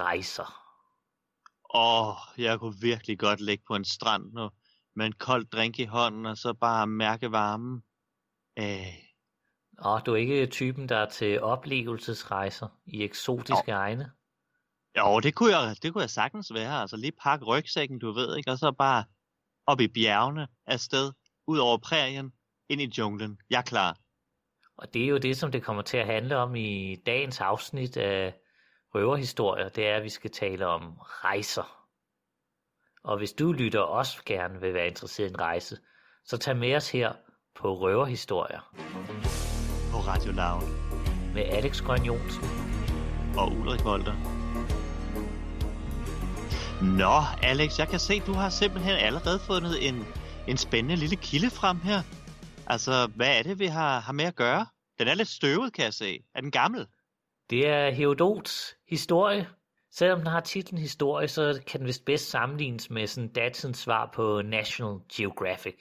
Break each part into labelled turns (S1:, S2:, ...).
S1: rejser.
S2: Åh, oh, jeg kunne virkelig godt ligge på en strand nu, med en kold drink i hånden, og så bare mærke varmen. Øh.
S1: Og du er ikke typen, der er til oplevelsesrejser i eksotiske oh. egne?
S2: Jo, det kunne, jeg, det kunne jeg sagtens være. Altså lige pakke rygsækken, du ved, ikke? og så bare op i bjergene afsted, ud over prærien, ind i junglen. Jeg er klar.
S1: Og det er jo det, som det kommer til at handle om i dagens afsnit af røverhistorier. Det er, at vi skal tale om rejser. Og hvis du lytter også gerne vil være interesseret i en rejse, så tag med os her på Røverhistorier.
S2: På Radio Loud.
S1: Med Alex Grøn Jonsen.
S2: Og Ulrik Volter. Nå, Alex, jeg kan se, du har simpelthen allerede fundet en, en spændende lille kilde frem her. Altså, hvad er det, vi har, har med at gøre? Den er lidt støvet, kan jeg se. Er den gammel?
S1: Det er Herodots historie. Selvom den har titlen historie, så kan den vist bedst sammenlignes med sådan datidens svar på National Geographic.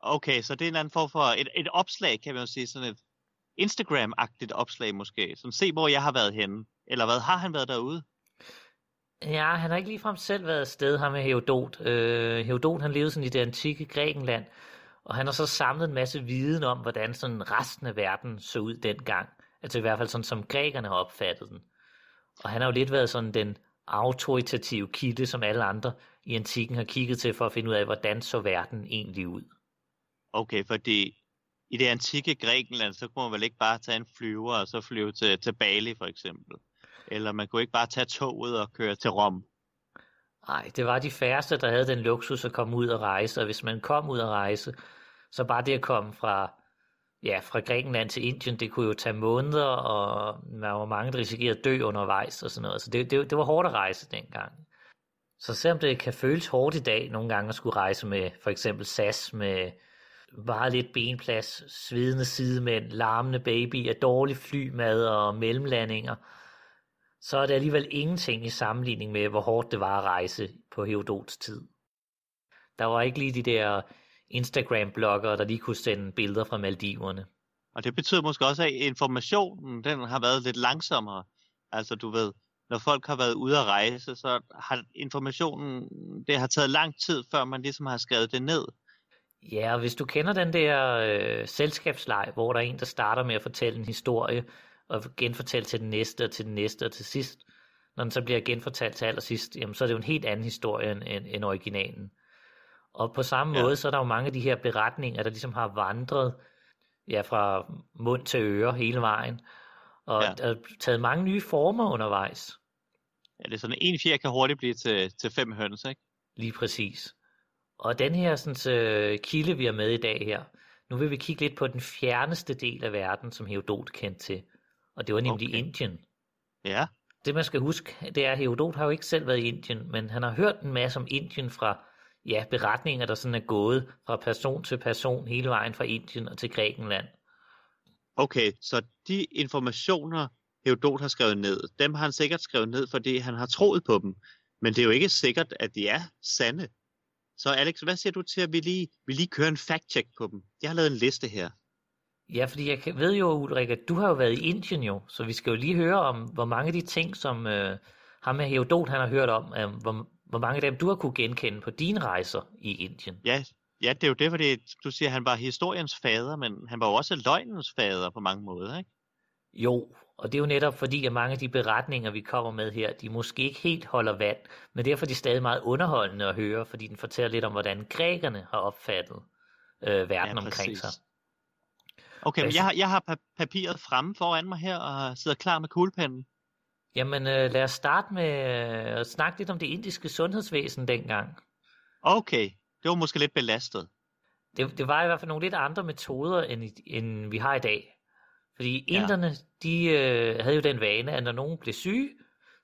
S2: Okay, så det er en anden form for et, et opslag, kan man jo sige. Sådan et Instagram-agtigt opslag måske. Som se, hvor jeg har været henne. Eller hvad, har han været derude?
S1: Ja, han har ikke ligefrem selv været afsted, ham med Herodot. Øh, Herodot, han levede sådan i det antikke Grækenland, og han har så samlet en masse viden om, hvordan sådan resten af verden så ud dengang. Altså i hvert fald sådan, som grækerne har opfattet den. Og han har jo lidt været sådan den autoritative kilde, som alle andre i antikken har kigget til for at finde ud af, hvordan så verden egentlig ud.
S2: Okay, fordi i det antikke Grækenland, så kunne man vel ikke bare tage en flyver og så flyve til, til Bali for eksempel. Eller man kunne ikke bare tage toget og køre til Rom.
S1: Nej, det var de færreste, der havde den luksus at komme ud og rejse, og hvis man kom ud og rejse, så bare det at komme fra, ja, fra Grækenland til Indien, det kunne jo tage måneder, og der var mange, der risikerede at dø undervejs og sådan noget. Så det, det, det var hårdt at rejse dengang. Så selvom det kan føles hårdt i dag nogle gange at skulle rejse med for eksempel SAS med bare lidt benplads, svidende sidemænd, larmende babyer, dårlig flymad og mellemlandinger, så er det alligevel ingenting i sammenligning med, hvor hårdt det var at rejse på Herodots tid. Der var ikke lige de der Instagram-bloggere, der lige kunne sende billeder fra Maldiverne.
S2: Og det betyder måske også, at informationen den har været lidt langsommere. Altså du ved, når folk har været ude at rejse, så har informationen, det har taget lang tid, før man ligesom har skrevet det ned.
S1: Ja, og hvis du kender den der øh, selskabsleg, hvor der er en, der starter med at fortælle en historie, og genfortælle til den næste, og til den næste, og til sidst, når den så bliver genfortalt til allersidst, jamen så er det jo en helt anden historie end, end, end originalen. Og på samme ja. måde, så er der jo mange af de her beretninger, der ligesom har vandret ja, fra mund til øre hele vejen, og ja. der taget mange nye former undervejs.
S2: Ja, det er sådan, en fjer kan hurtigt blive til, til fem høns, ikke?
S1: Lige præcis. Og den her sådan, så, kilde, vi er med i dag her, nu vil vi kigge lidt på den fjerneste del af verden, som Herodot kendte til. Og det var nemlig okay. Indien.
S2: Ja.
S1: Det man skal huske, det er, at Herodot har jo ikke selv været i Indien, men han har hørt en masse om Indien fra ja, beretninger, der sådan er gået fra person til person hele vejen fra Indien og til Grækenland.
S2: Okay, så de informationer, Herodot har skrevet ned, dem har han sikkert skrevet ned, fordi han har troet på dem. Men det er jo ikke sikkert, at de er sande. Så Alex, hvad siger du til, at vi lige, vi lige kører en fact-check på dem? Jeg har lavet en liste her.
S1: Ja, fordi jeg ved jo, Ulrik, at du har jo været i Indien jo, så vi skal jo lige høre om, hvor mange af de ting, som øh, ham med Herodot, han har hørt om, øh, hvor, hvor mange af dem du har kunne genkende på dine rejser i Indien.
S2: Ja, ja, det er jo det, fordi du siger, at han var historiens fader, men han var jo også løgnens fader på mange måder, ikke?
S1: Jo, og det er jo netop fordi, at mange af de beretninger, vi kommer med her, de måske ikke helt holder vand, men derfor er de stadig meget underholdende at høre, fordi den fortæller lidt om, hvordan grækerne har opfattet øh, verden ja, omkring sig.
S2: Okay, men jeg har, jeg har papiret fremme foran mig her og sidder klar med kuglepennen.
S1: Jamen øh, lad os starte med øh, at snakke lidt om det indiske sundhedsvæsen dengang.
S2: Okay, det var måske lidt belastet.
S1: Det, det var i hvert fald nogle lidt andre metoder, end, end vi har i dag. Fordi ja. inderne, de øh, havde jo den vane, at når nogen blev syge,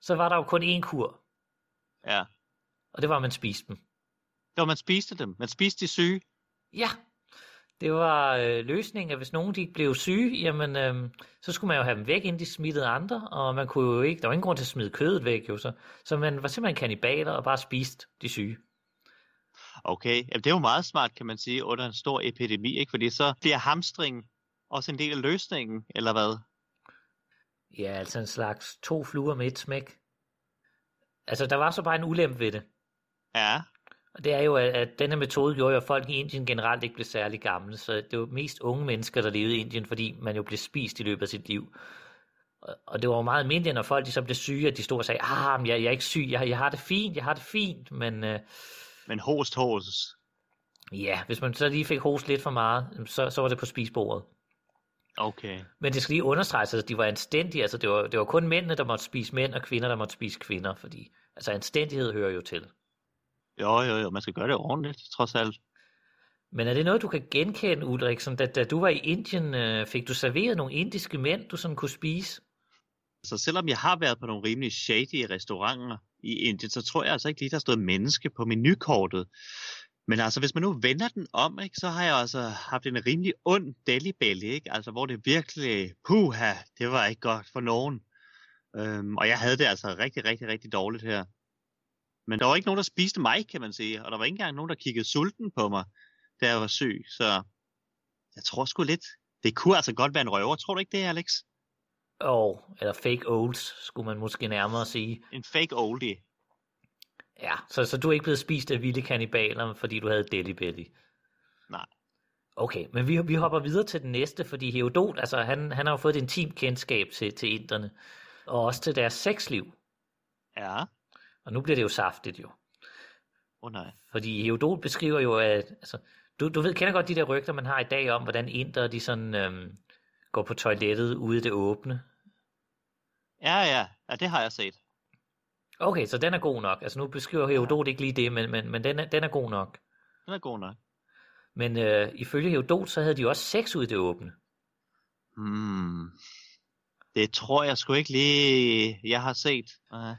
S1: så var der jo kun én kur.
S2: Ja.
S1: Og det var, at man spiste dem.
S2: Det var, man spiste dem. Man spiste de syge.
S1: Ja, det var øh, løsningen, at hvis nogen de blev syge, jamen, øh, så skulle man jo have dem væk, inden de smittede andre, og man kunne jo ikke, der var ingen grund til at smide kødet væk, jo, så, så man var simpelthen kanibaler og bare spiste de syge.
S2: Okay, jamen, det er jo meget smart, kan man sige, under en stor epidemi, ikke? fordi så bliver hamstring også en del af løsningen, eller hvad?
S1: Ja, altså en slags to fluer med et smæk. Altså, der var så bare en ulempe ved det.
S2: Ja,
S1: Og det er jo, at, denne metode gjorde jo, at folk i Indien generelt ikke blev særlig gamle. Så det var mest unge mennesker, der levede i Indien, fordi man jo blev spist i løbet af sit liv. Og, det var jo meget almindeligt, når folk de så blev syge, at de stod og sagde, ah, men jeg, jeg er ikke syg, jeg, jeg har det fint, jeg har det fint. Men øh,
S2: men host, host.
S1: ja, hvis man så lige fik host lidt for meget, så, så var det på spisbordet.
S2: Okay.
S1: Men det skal lige understreges, at de var anstændige. Altså, det var, det var kun mændene, der måtte spise mænd, og kvinder, der måtte spise kvinder. Fordi altså, anstændighed hører jo til.
S2: Jo, jo, jo, man skal gøre det ordentligt, trods alt.
S1: Men er det noget, du kan genkende, Ulrik? Som da, da du var i Indien, øh, fik du serveret nogle indiske mænd, du sådan kunne spise?
S2: Så selvom jeg har været på nogle rimelig shady restauranter i Indien, så tror jeg altså ikke lige, der har stået menneske på menukortet. Men altså, hvis man nu vender den om, ikke, så har jeg altså haft en rimelig ond Delhi Belly, ikke? Altså, hvor det virkelig, puha, det var ikke godt for nogen. Øhm, og jeg havde det altså rigtig, rigtig, rigtig dårligt her. Men der var ikke nogen, der spiste mig, kan man sige. Og der var ikke engang nogen, der kiggede sulten på mig, da jeg var syg. Så jeg tror sgu lidt, det kunne altså godt være en røver. Tror du ikke det, Alex?
S1: Og, eller fake olds, skulle man måske nærmere sige.
S2: En fake oldie.
S1: Ja, så, så du er ikke blevet spist af vilde kannibaler, fordi du havde Delhi Belly?
S2: Nej.
S1: Okay, men vi, vi hopper videre til den næste, fordi Herodot, altså han, han har jo fået et intimt kendskab til, til inderne, og også til deres sexliv.
S2: Ja.
S1: Og nu bliver det jo saftigt jo.
S2: Åh oh, nej.
S1: Fordi Herodot beskriver jo, at altså, du, du ved, kender godt de der rygter, man har i dag om, hvordan indere de sådan øhm, går på toilettet ude i det åbne.
S2: Ja, ja, ja, det har jeg set.
S1: Okay, så den er god nok. Altså nu beskriver Herodot ikke lige det, men, men, men den, er, den er god nok.
S2: Den er god nok.
S1: Men øh, ifølge Herodot, så havde de jo også sex ude i det åbne.
S2: Hmm. Det tror jeg sgu ikke lige, jeg har set. Nej.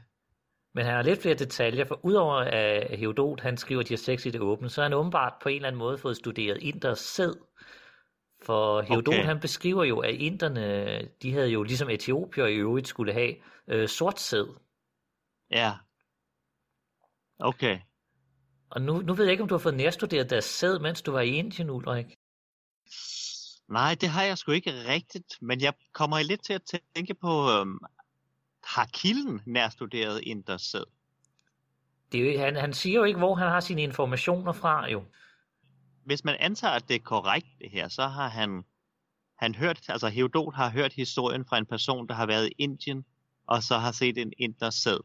S1: Men han har lidt flere detaljer, for udover at Herodot han skriver, de har sex i det åbne, så har han åbenbart på en eller anden måde fået studeret inders sæd. For Herodot
S2: okay.
S1: han beskriver jo, at inderne, de havde jo ligesom Etiopier i øvrigt skulle have øh, sort sæd.
S2: Ja. Okay.
S1: Og nu, nu ved jeg ikke, om du har fået nærstuderet deres sæd, mens du var i Indien, Ulrik.
S2: Nej, det har jeg sgu ikke rigtigt, men jeg kommer lidt til at tænke på, øhm, har kilden nærstuderet Inders sæd?
S1: Det han, han siger jo ikke, hvor han har sine informationer fra, jo.
S2: Hvis man antager, at det er korrekt det her, så har han, han hørt, altså Herodot har hørt historien fra en person, der har været i Indien, og så har set en Inders sæd.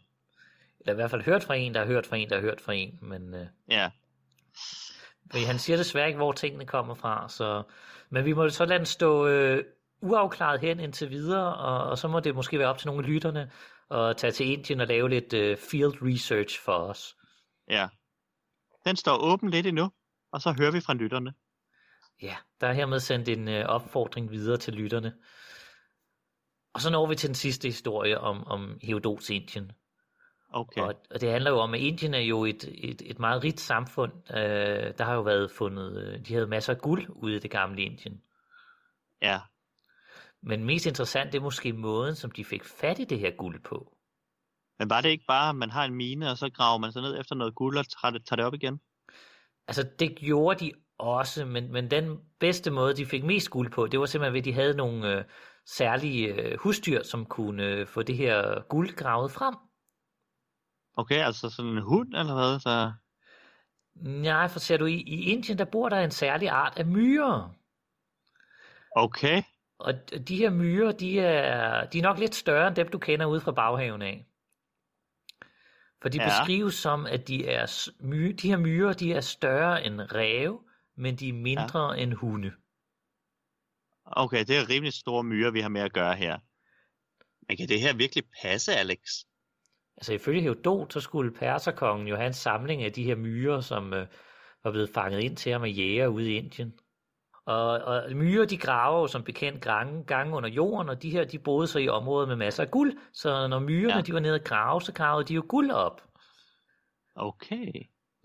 S1: Eller i hvert fald hørt fra en, der har hørt fra en, der har hørt fra en. Men øh,
S2: Ja,
S1: fordi han siger desværre ikke, hvor tingene kommer fra. Så, men vi må så lade den stå øh, uafklaret hen indtil videre, og, og så må det måske være op til nogle af lytterne at tage til Indien og lave lidt øh, field research for os.
S2: ja. Den står åben lidt endnu, og så hører vi fra lytterne.
S1: Ja, der er hermed sendt en øh, opfordring videre til lytterne. Og så når vi til den sidste historie om, om Herodots Indien.
S2: Okay.
S1: Og, og det handler jo om, at Indien er jo et, et, et meget rigt samfund. Øh, der har jo været fundet, øh, de havde masser af guld ude i det gamle Indien.
S2: Ja.
S1: Men mest interessant det er måske måden, som de fik fat i det her guld på.
S2: Men var det ikke bare, at man har en mine, og så graver man sig ned efter noget guld og tager det, tager det op igen?
S1: Altså det gjorde de også, men, men den bedste måde, de fik mest guld på, det var simpelthen ved, at de havde nogle øh, særlige øh, husdyr, som kunne øh, få det her guld gravet frem.
S2: Okay, altså sådan en hund eller hvad? Så...
S1: Nej, for ser du, i, i Indien, der bor der en særlig art af myrer.
S2: Okay,
S1: Og de her myrer, de er, de er nok lidt større end dem, du kender ude fra baghaven af. For de
S2: Ja.
S1: beskrives som, at de, er, my, de her myrer, de er større end ræve, men de er mindre ja. end hunde.
S2: okay, det er rimelig store myrer, vi har med at gøre her. Men kan det her virkelig passe, Alex?
S1: Altså ifølge Herodot, så skulle perserkongen jo have en samling af de her myrer, som øh, var blevet fanget ind til ham af jæger ude i Indien. Og, og myrer, de graver jo som bekendt gange, gange under jorden, og de her, de boede så i områder med masser af guld. Så når myrerne,
S2: Ja.
S1: de var nede og grave, så gravede de jo guld op.
S2: Okay.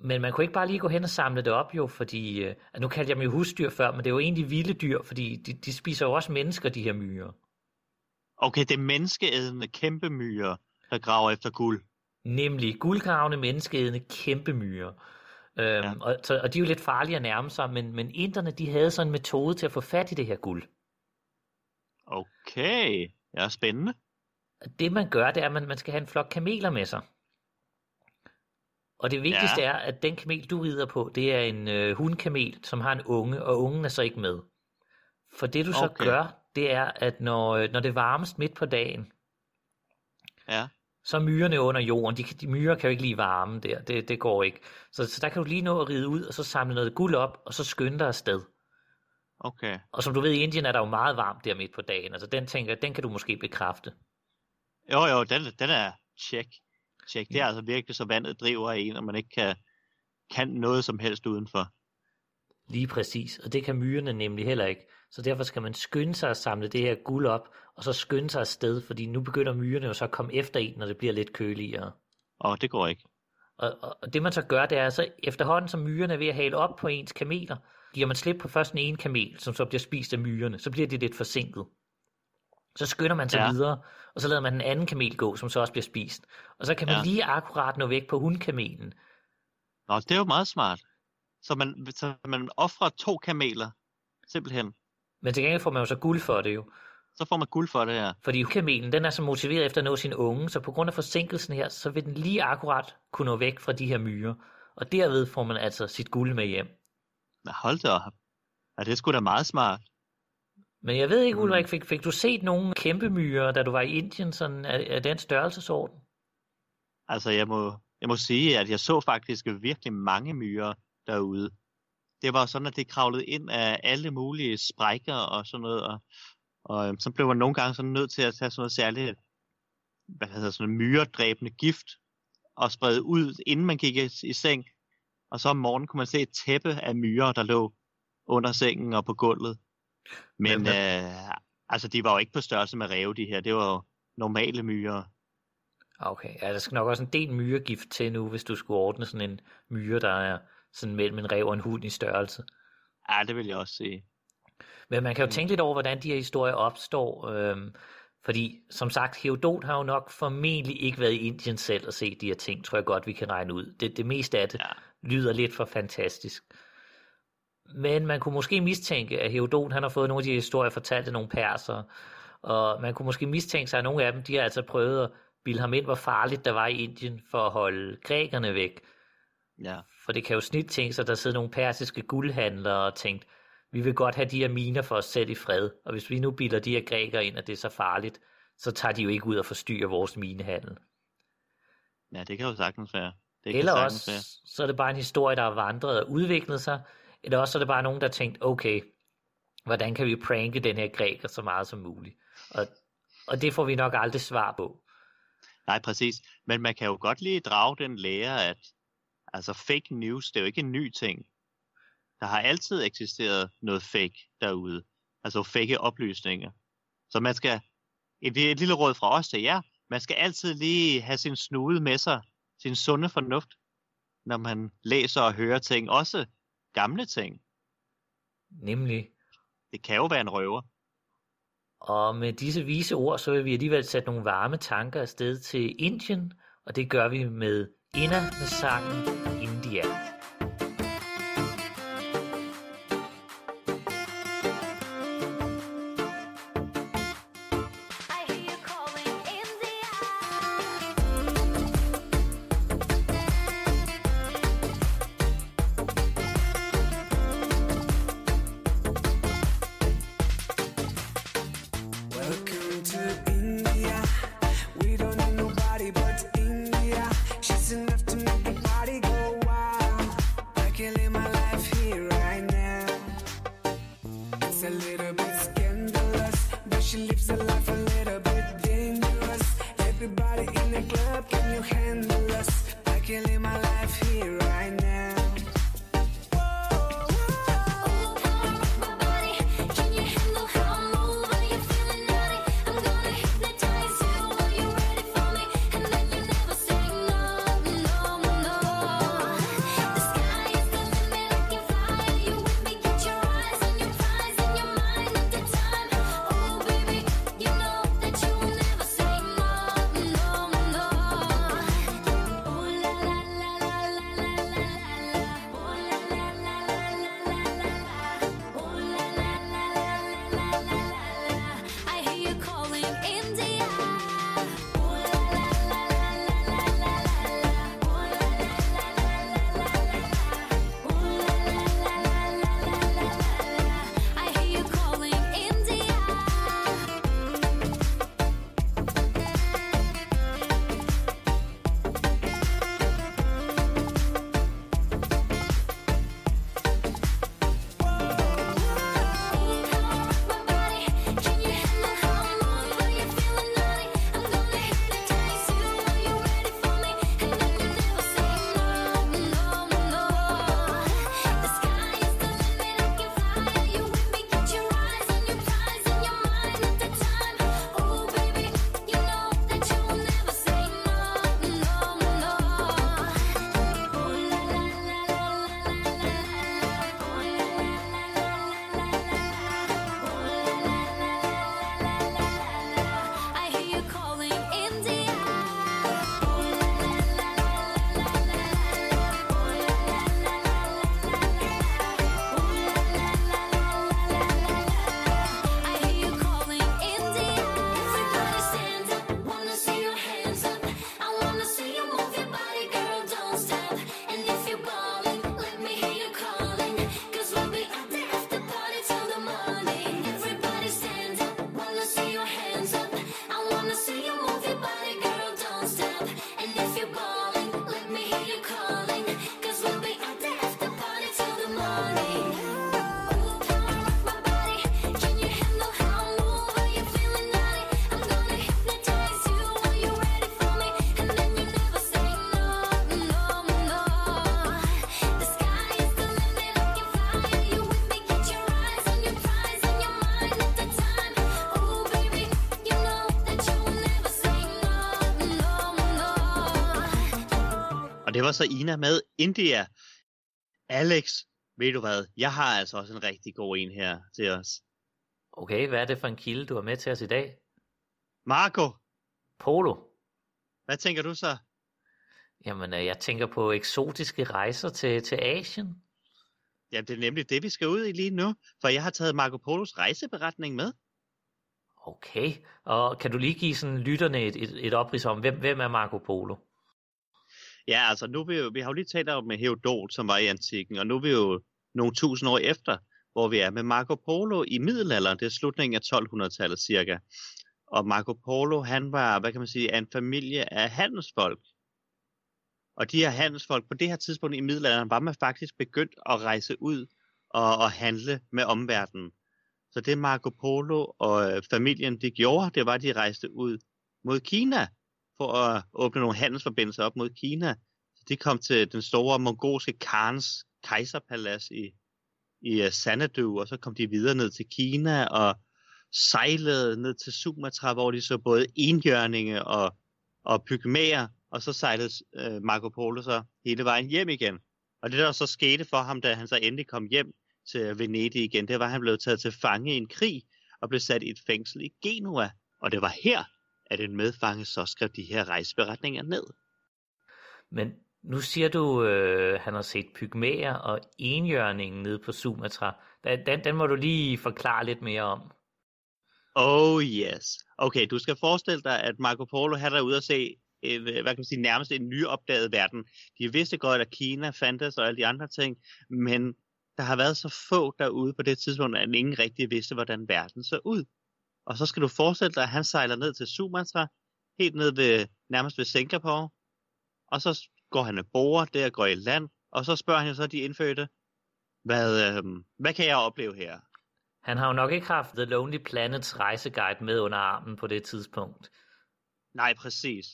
S1: Men man kunne ikke bare lige gå hen og samle det op jo, fordi, øh, nu kaldte jeg dem jo husdyr før, men det er jo egentlig vilde dyr, fordi de, de spiser jo også mennesker, de her myrer.
S2: Okay, det er menneskeædende kæmpe myrer, der graver efter guld.
S1: Nemlig guldgravende, menneskeædende kæmpe myrer. Øhm,
S2: Ja.
S1: og, så, og de er jo lidt farlige at nærme sig, men, men inderne de havde sådan en metode til at få fat i det her guld.
S2: Okay, ja, spændende.
S1: Det man gør, det er, at man, man skal have en flok kameler med sig. Og det vigtigste ja. er, at den kamel, du rider på, det er en øh, hundkamel, som har en unge, og ungen er så ikke med. For det du så okay. gør, det er, at når, øh, når det er varmest midt på dagen,
S2: ja.
S1: Så er myrerne under jorden. De, de myrer kan jo ikke lide varme der, det, det går ikke. Så, så der kan du lige nå at ride ud, og så samle noget guld op, og så skynde dig afsted.
S2: Okay.
S1: Og som du ved, i Indien er der jo meget varmt der midt på dagen, altså den tænker den kan du måske bekræfte.
S2: Jo, jo, den, den er check. check. Det er altså virkelig så vandet driver af en, og man ikke kan, kan noget som helst udenfor.
S1: Lige præcis, og det kan myrerne nemlig heller ikke. Så derfor skal man skynde sig at samle det her guld op, og så skynde sig afsted, fordi nu begynder myrerne jo så at komme efter en, når det bliver lidt køligere.
S2: Og det går ikke.
S1: Og, og det man så gør, det er så efterhånden, som myrerne er ved at hale op på ens kameler, giver man slip på først den ene kamel, som så bliver spist af myrerne, så bliver det lidt forsinket. Så skynder man sig ja. videre, og så lader man den anden kamel gå, som så også bliver spist. Og så kan man ja. lige akkurat nå væk på hundkamelen.
S2: Nå, det er jo meget smart. Så man, så man offrer to kameler, simpelthen.
S1: Men til gengæld får man jo så guld for det jo.
S2: Så får man guld for det, ja.
S1: Fordi kamelen, den er så motiveret efter at nå sin unge, så på grund af forsinkelsen her, så vil den lige akkurat kunne nå væk fra de her myrer. Og derved får man altså sit guld med hjem.
S2: Hold da op. Ja, det er sgu da meget smart.
S1: Men jeg ved ikke, mm. Ulrik, fik, fik du set nogle kæmpe myrer, da du var i Indien, sådan af, af den størrelsesorden?
S2: Altså, jeg må, jeg må sige, at jeg så faktisk virkelig mange myrer derude. Det var sådan, at det kravlede ind af alle mulige sprækker og sådan noget, og, og øhm, så blev man nogle gange sådan nødt til at tage sådan noget særligt, hvad hedder sådan noget, myredræbende gift, og sprede ud, inden man gik i, i seng. Og så om morgenen kunne man se et tæppe af myrer, der lå under sengen og på gulvet. Men øh, altså, de var jo ikke på størrelse med ræve, de her. Det var jo normale myrer.
S1: Okay, ja, der skal nok også en del myregift til nu, hvis du skulle ordne sådan en myre, der er sådan mellem en rev og en hund i størrelse.
S2: Ja, det vil jeg også sige.
S1: Men man kan jo mm. tænke lidt over, hvordan de her historier opstår. Øhm, fordi, som sagt, Herodot har jo nok formentlig ikke været i Indien selv og set de her ting, tror jeg godt, vi kan regne ud. Det, det meste af det ja. lyder lidt for fantastisk. Men man kunne måske mistænke, at Herodot han har fået nogle af de historier fortalt af nogle perser, og man kunne måske mistænke sig, at nogle af dem, de har altså prøvet at bilde ham ind, hvor farligt der var i Indien for at holde grækerne væk.
S2: Ja.
S1: For det kan jo snit tænke sig, at der sidder nogle persiske guldhandlere og tænkt, vi vil godt have de her miner for os selv i fred, og hvis vi nu bilder de her grækere ind, at det er så farligt, så tager de jo ikke ud og forstyrrer vores minehandel.
S2: Ja, det kan jo sagtens være. Det
S1: Eller også, være. så er det bare en historie, der har vandret og udviklet sig, eller også så er det bare nogen, der har tænkt, okay, hvordan kan vi pranke den her græker så meget som muligt? Og, og det får vi nok aldrig svar på.
S2: Nej, præcis. Men man kan jo godt lige drage den lære, at altså fake news, det er jo ikke en ny ting. Der har altid eksisteret noget fake derude. Altså fake oplysninger. Så man skal, et, et lille råd fra os til jer, man skal altid lige have sin snude med sig, sin sunde fornuft, når man læser og hører ting. Også gamle ting.
S1: Nemlig.
S2: Det kan jo være en røver.
S1: Og med disse vise ord, så vil vi alligevel sætte nogle varme tanker afsted til Indien, og det gør vi med ender med sangen India.
S2: Var så Ina med India. Alex, ved du hvad? Jeg har altså også en rigtig god en her til os.
S1: Okay, hvad er det for en kilde, du har med til os i dag?
S2: Marco,
S1: Polo.
S2: hvad tænker du så?
S1: Jamen, øh, jeg tænker på eksotiske rejser til, til Asien.
S2: Ja, det er nemlig det, vi skal ud i lige nu. For jeg har taget Marco Polos rejseberetning med.
S1: Okay, og kan du lige give sådan lytterne et, et, et oprids om, hvem, hvem er Marco Polo?
S2: Ja, altså nu vi, jo, vi har jo lige talt om med Herodot, som var i antikken, og nu er vi jo nogle tusind år efter, hvor vi er med Marco Polo i middelalderen. Det er slutningen af 1200-tallet cirka. Og Marco Polo, han var, hvad kan man sige, en familie af handelsfolk. Og de her handelsfolk, på det her tidspunkt i middelalderen, var man faktisk begyndt at rejse ud og, og handle med omverdenen. Så det Marco Polo og øh, familien de gjorde, det var, at de rejste ud mod Kina for at åbne nogle handelsforbindelser op mod Kina. Så de kom til den store mongolske Khans kejserpalads i, i øh, Sanadu, og så kom de videre ned til Kina og sejlede ned til Sumatra, hvor de så både enhjørninge og, og pygmæer, og så sejlede øh, Marco Polo så hele vejen hjem igen. Og det der så skete for ham, da han så endelig kom hjem til Venedig igen, det var, at han blev taget til fange i en krig og blev sat i et fængsel i Genua. Og det var her, at en medfange så skrev de her rejseberetninger ned.
S1: Men nu siger du, øh, han har set pygmæer og enhjørningen nede på Sumatra. Den, den, den må du lige forklare lidt mere om.
S2: Oh yes. Okay, du skal forestille dig, at Marco Polo har derude at se øh, hvad kan man sige, nærmest en nyopdaget verden. De vidste godt, at Kina fandtes og alle de andre ting, men der har været så få derude på det tidspunkt, at ingen rigtig vidste, hvordan verden så ud. Og så skal du forestille dig, at han sejler ned til Sumatra, helt ned ved, nærmest ved Singapore, og så går han og borer der, går i land, og så spørger han jo så de indfødte, hvad, øh, hvad kan jeg opleve her?
S1: Han har jo nok ikke haft The Lonely Planets rejseguide med under armen på det tidspunkt.
S2: Nej, præcis.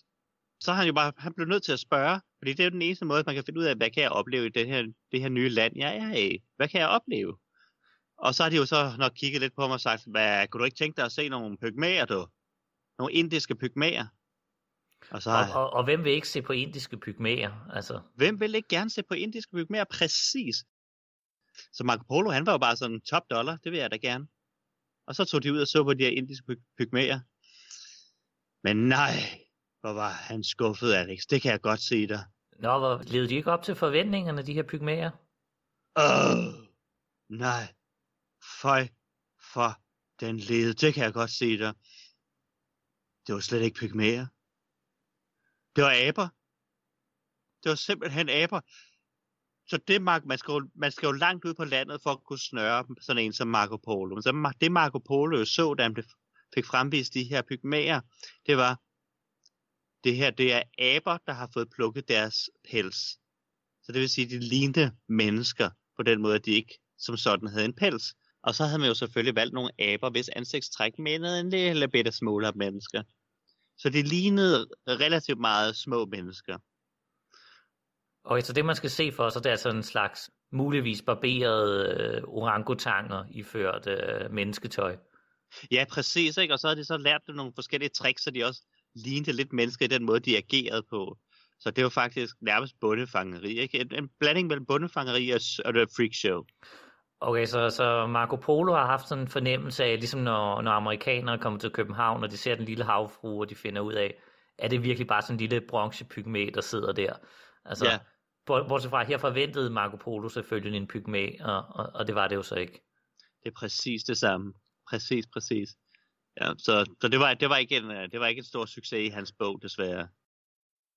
S2: Så har han jo bare, han blev nødt til at spørge, fordi det er jo den eneste måde, man kan finde ud af, hvad kan jeg opleve i det her, det her nye land, jeg er i? Hvad kan jeg opleve? Og så har de jo så nok kigget lidt på mig og sagt, hvad, kunne du ikke tænke dig at se nogle pygmæer, du? Nogle indiske pygmæer?
S1: Og, så, og, og, og hvem vil ikke se på indiske pygmæer? Altså...
S2: Hvem vil ikke gerne se på indiske pygmæer? Præcis. Så Marco Polo, han var jo bare sådan top dollar, det vil jeg da gerne. Og så tog de ud og så på de her indiske pygmæer. Men nej, hvor var han skuffet, Alex. Det kan jeg godt se dig.
S1: Nå, hvor levede de ikke op til forventningerne, de her pygmæer?
S2: Åh, oh, nej. Føj for den lede. Det kan jeg godt se dig. Det var slet ikke pygmæer. Det var aber. Det var simpelthen aber. Så det, man, skal jo, man skal jo langt ud på landet for at kunne snøre sådan en som Marco Polo. Men så det Marco Polo så, da han fik fremvist de her pygmæer, det var, det her det er aber, der har fået plukket deres pels. Så det vil sige, at de lignede mennesker på den måde, at de ikke som sådan havde en pels. Og så havde man jo selvfølgelig valgt nogle aber, hvis ansigtstræk mindede en lille bitte smule af mennesker. Så de lignede relativt meget små mennesker.
S1: Og så det man skal se for sig, det er sådan en slags muligvis barberede øh, orangutanger iført øh, mennesketøj.
S2: Ja, præcis. Ikke? Og så har de så lært dem nogle forskellige tricks, så de også lignede lidt mennesker i den måde, de agerede på. Så det var faktisk nærmest bundefangeri. Ikke? En, en blanding mellem bundefangeri og, og det freak show.
S1: Okay, så, så Marco Polo har haft sådan en fornemmelse af, ligesom når, når amerikanere kommer til København, og de ser den lille havfru, og de finder ud af, er det virkelig bare sådan en lille bronzepygmæ, der sidder der? Altså, ja. Bortset fra, her forventede Marco Polo selvfølgelig en pygmæ, og, og, og det var det jo så ikke.
S2: Det er præcis det samme. Præcis, præcis. Ja, så, så det, var, det, var ikke en, det var ikke en stor succes i hans bog, desværre.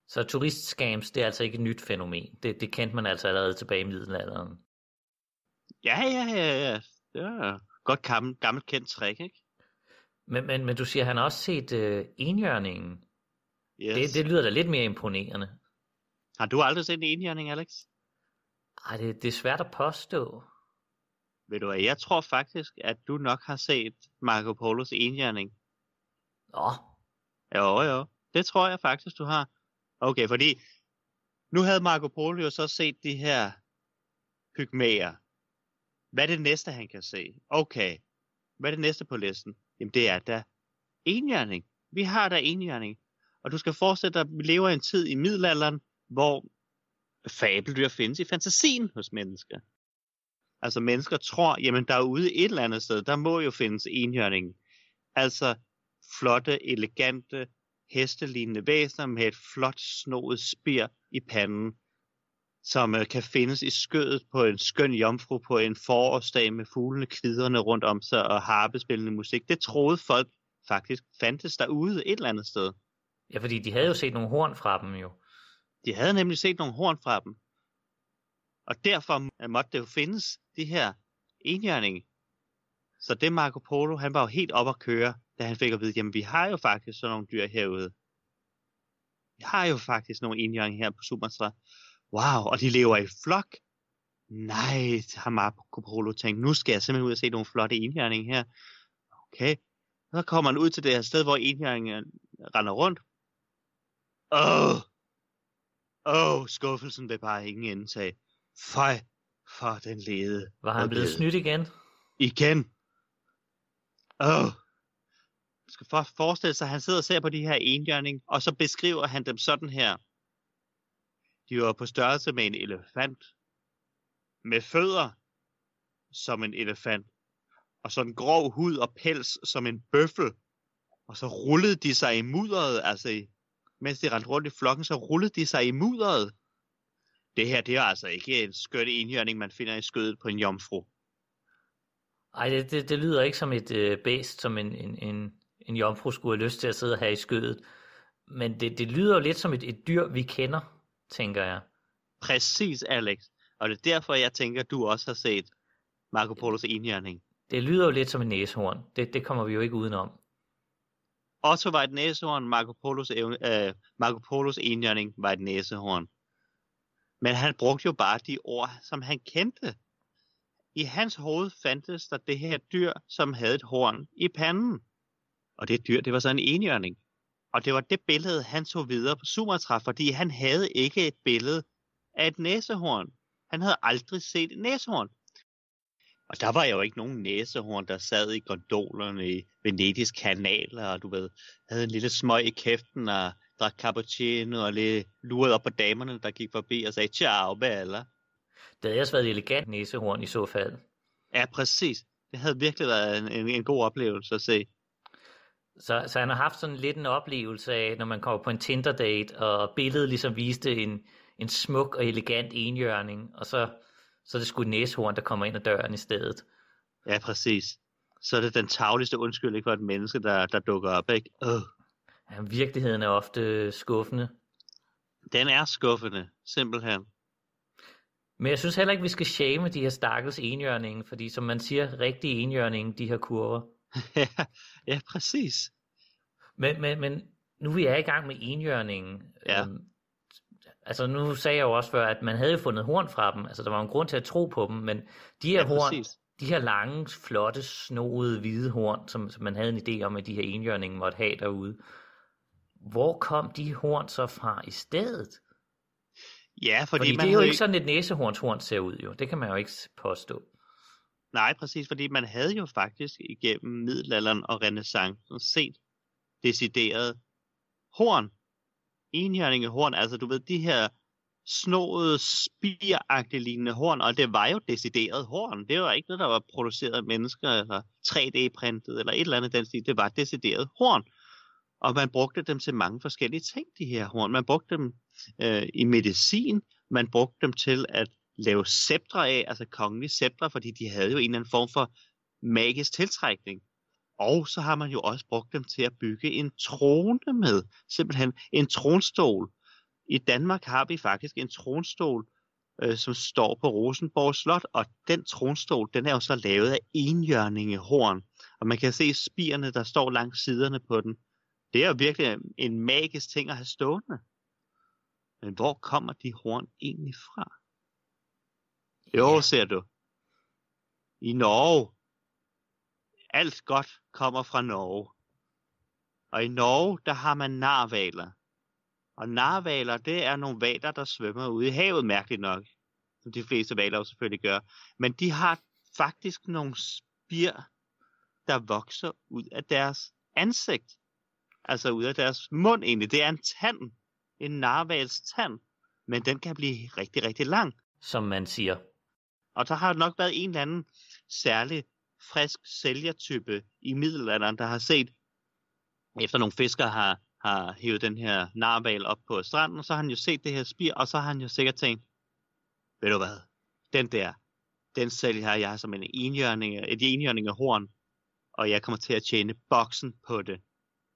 S1: Så turistscams, det er altså ikke et nyt fænomen. Det, det kendte man altså allerede tilbage i middelalderen.
S2: Ja, ja, ja, ja. Det er godt gammel, gammelt kendt trick, ikke?
S1: Men, men, men du siger, han har også set øh, enhjørningen.
S2: Yes.
S1: Det, det lyder da lidt mere imponerende.
S2: Har du aldrig set en enhjørning, Alex?
S1: Ej, det, det er svært at påstå.
S2: Ved du hvad, jeg tror faktisk, at du nok har set Marco Polos enhjørning.
S1: Nå.
S2: Jo, jo. Det tror jeg faktisk, du har. Okay, fordi nu havde Marco Polo jo så set de her pygmæer. Hvad er det næste, han kan se? Okay. Hvad er det næste på listen? Jamen, det er da enhjørning. Vi har da enhjørning. Og du skal forestille dig, at vi lever i en tid i middelalderen, hvor fabeldyr findes i fantasien hos mennesker. Altså mennesker tror, jamen derude et eller andet sted, der må jo findes enhjørning. Altså flotte, elegante, hestelignende væsener med et flot snoet spir i panden, som øh, kan findes i skødet på en skøn jomfru på en forårsdag med fuglene kviderne rundt om sig og harpespillende musik. Det troede folk faktisk fandtes derude et eller andet sted.
S1: Ja, fordi de havde jo set nogle horn fra dem jo.
S2: De havde nemlig set nogle horn fra dem. Og derfor måtte det jo findes, de her enhjørninge. Så det Marco Polo, han var jo helt op at køre, da han fik at vide, jamen vi har jo faktisk sådan nogle dyr herude. Vi har jo faktisk nogle enhjørninge her på Sumatra. Wow, og de lever i flok. Nej, har Marco Polo tænkt, nu skal jeg simpelthen ud og se nogle flotte enhjørninge her. Okay, så kommer han ud til det her sted, hvor enhjørningen render rundt. Åh, oh, åh, oh, skuffelsen vil bare ingen indtage. Fej, for den lede.
S1: Var han blevet snydt igen?
S2: Igen. Åh. Oh. skal for forestille sig, at han sidder og ser på de her enhjørning, og så beskriver han dem sådan her. De var på størrelse med en elefant. Med fødder som en elefant. Og sådan grov hud og pels som en bøffel. Og så rullede de sig i mudderet, altså mens de rendte rundt i flokken, så rullede de sig i mudderet. Det her, det er altså ikke en skørt enhjørning, man finder i skødet på en jomfru.
S1: Ej, det, det, det lyder ikke som et øh, bæst, som en, en, en, en jomfru skulle have lyst til at sidde her i skødet. Men det, det lyder jo lidt som et, et dyr, vi kender, tænker jeg.
S2: Præcis, Alex. Og det er derfor, jeg tænker, du også har set Marco Polos enhjørning.
S1: Det lyder jo lidt som en næsehorn. Det, det kommer vi jo ikke udenom.
S2: Otto var et næsehorn, Marco Polos, øh, Marco Polos enhjørning var et næsehorn. Men han brugte jo bare de ord, som han kendte. I hans hoved fandtes der det her dyr, som havde et horn i panden. Og det dyr, det var så en enhjørning. Og det var det billede, han tog videre på Sumatra, fordi han havde ikke et billede af et næsehorn. Han havde aldrig set et næsehorn. Og der var jo ikke nogen næsehorn, der sad i gondolerne i Venedigs kanaler, og du ved, havde en lille smøg i kæften og drak cappuccino og lige lurede op på damerne, der gik forbi og sagde, ciao, bella.
S1: Det havde også været et elegant næsehorn i så fald.
S2: Ja, præcis. Det havde virkelig været en, en, en god oplevelse at se.
S1: Så, så han har haft sådan lidt en oplevelse af, når man kommer på en Tinder-date, og billedet ligesom viste en, en smuk og elegant enhjørning, og så, så er det sgu næsehorn, der kommer ind ad døren i stedet.
S2: Ja, præcis. Så er det den tavligste undskyldning for et menneske, der, der dukker op, ikke? Uh.
S1: Ja, virkeligheden er ofte skuffende.
S2: Den er skuffende, simpelthen.
S1: Men jeg synes heller ikke, vi skal shame de her stakkels enhjørninge, fordi som man siger, rigtig enhjørninge, de her kurver.
S2: ja, ja, præcis.
S1: Men, men, men nu vi er i gang med enhjørningen,
S2: ja. øhm,
S1: altså nu sagde jeg jo også før, at man havde fundet horn fra dem, altså der var en grund til at tro på dem, men de her ja, horn, præcis. de her lange, flotte, snoede, hvide horn, som, som man havde en idé om, at de her enhjørninge måtte have derude, hvor kom de horn så fra i stedet?
S2: Ja, fordi,
S1: fordi man det er jo ikke sådan et næsehornshorn ser ud jo. Det kan man jo ikke påstå.
S2: Nej, præcis, fordi man havde jo faktisk igennem middelalderen og renaissancen set decideret horn. horn, altså du ved, de her snåede, spiragtige lignende horn, og det var jo decideret horn. Det var ikke noget, der var produceret af mennesker, eller 3D-printet, eller et eller andet den stil. Det var decideret horn. Og man brugte dem til mange forskellige ting, de her horn. Man brugte dem øh, i medicin, man brugte dem til at lave sceptre af, altså kongelige sceptre, fordi de havde jo en eller anden form for magisk tiltrækning. Og så har man jo også brugt dem til at bygge en trone med, simpelthen en tronstol. I Danmark har vi faktisk en tronstol, øh, som står på Rosenborg Slot, og den tronstol, den er jo så lavet af enhjørningehorn. Og man kan se spirene, der står langs siderne på den. Det er jo virkelig en magisk ting at have stående. Men hvor kommer de horn egentlig fra? Jo, ja. ser du. I Norge. Alt godt kommer fra Norge. Og i Norge, der har man narvaler. Og narvaler, det er nogle valer, der svømmer ude i havet, mærkeligt nok. Som de fleste valer jo selvfølgelig gør. Men de har faktisk nogle spir, der vokser ud af deres ansigt altså ud af deres mund egentlig. Det er en tand, en narvals tand, men den kan blive rigtig, rigtig lang.
S1: Som man siger.
S2: Og der har nok været en eller anden særlig frisk sælgertype i middelalderen, der har set, efter nogle fiskere har, har hævet den her narval op på stranden, så har han jo set det her spir, og så har han jo sikkert tænkt, ved du hvad, den der, den sælger jeg har som en enhjørning, et enhjørning af horn, og jeg kommer til at tjene boksen på det.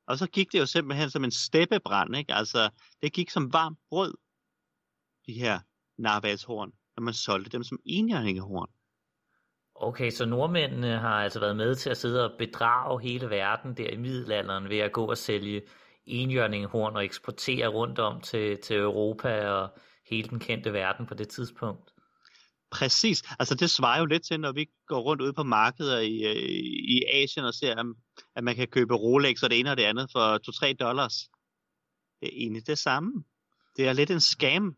S2: Og så gik det jo simpelthen som en steppebrand, ikke? Altså, det gik som varmt brød, de her narvalshorn, når man solgte dem som enhjørningehorn.
S1: Okay, så nordmændene har altså været med til at sidde og bedrage hele verden der i middelalderen ved at gå og sælge enhjørningehorn og eksportere rundt om til, til Europa og hele den kendte verden på det tidspunkt.
S2: Præcis. Altså det svarer jo lidt til, når vi går rundt ude på markeder i, øh, i Asien og ser, at man kan købe Rolex og det ene og det andet for 2-3 dollars. Det er egentlig det samme. Det er lidt en scam.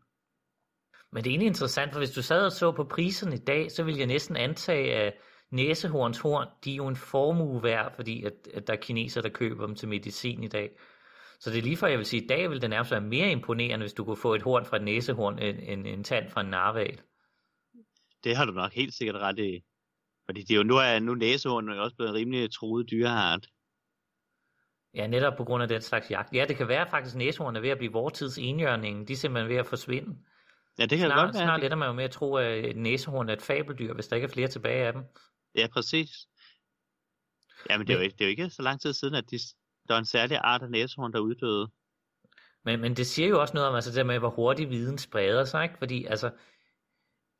S1: Men det er egentlig interessant, for hvis du sad og så på priserne i dag, så ville jeg næsten antage, at næsehorns horn, de er jo en formue værd, fordi at, at der er kineser, der køber dem til medicin i dag. Så det er lige for, jeg vil sige, at i dag vil det nærmest være mere imponerende, hvis du kunne få et horn fra et næsehorn, end, end en tand fra en narval.
S2: Det har du nok helt sikkert ret i. Fordi det er jo, nu er nu næsehorn jo også blevet en rimelig truet dyrehart.
S1: Ja, netop på grund af den slags jagt. Ja, det kan være faktisk, at næsehorn er ved at blive vortids enhjørning. De er simpelthen ved at forsvinde.
S2: Ja, det kan
S1: snart,
S2: godt være.
S1: Snart letter man jo med at tro, at næsehorn er et fabeldyr, hvis der ikke er flere tilbage af dem.
S2: Ja, præcis. Ja, men det er, jo, ikke- det er jo ikke så lang tid siden, at de, der er en særlig art af næsehorn, der uddøde.
S1: Men, men det siger jo også noget om altså det der med, hvor hurtigt viden spreder sig, ikke? Fordi altså,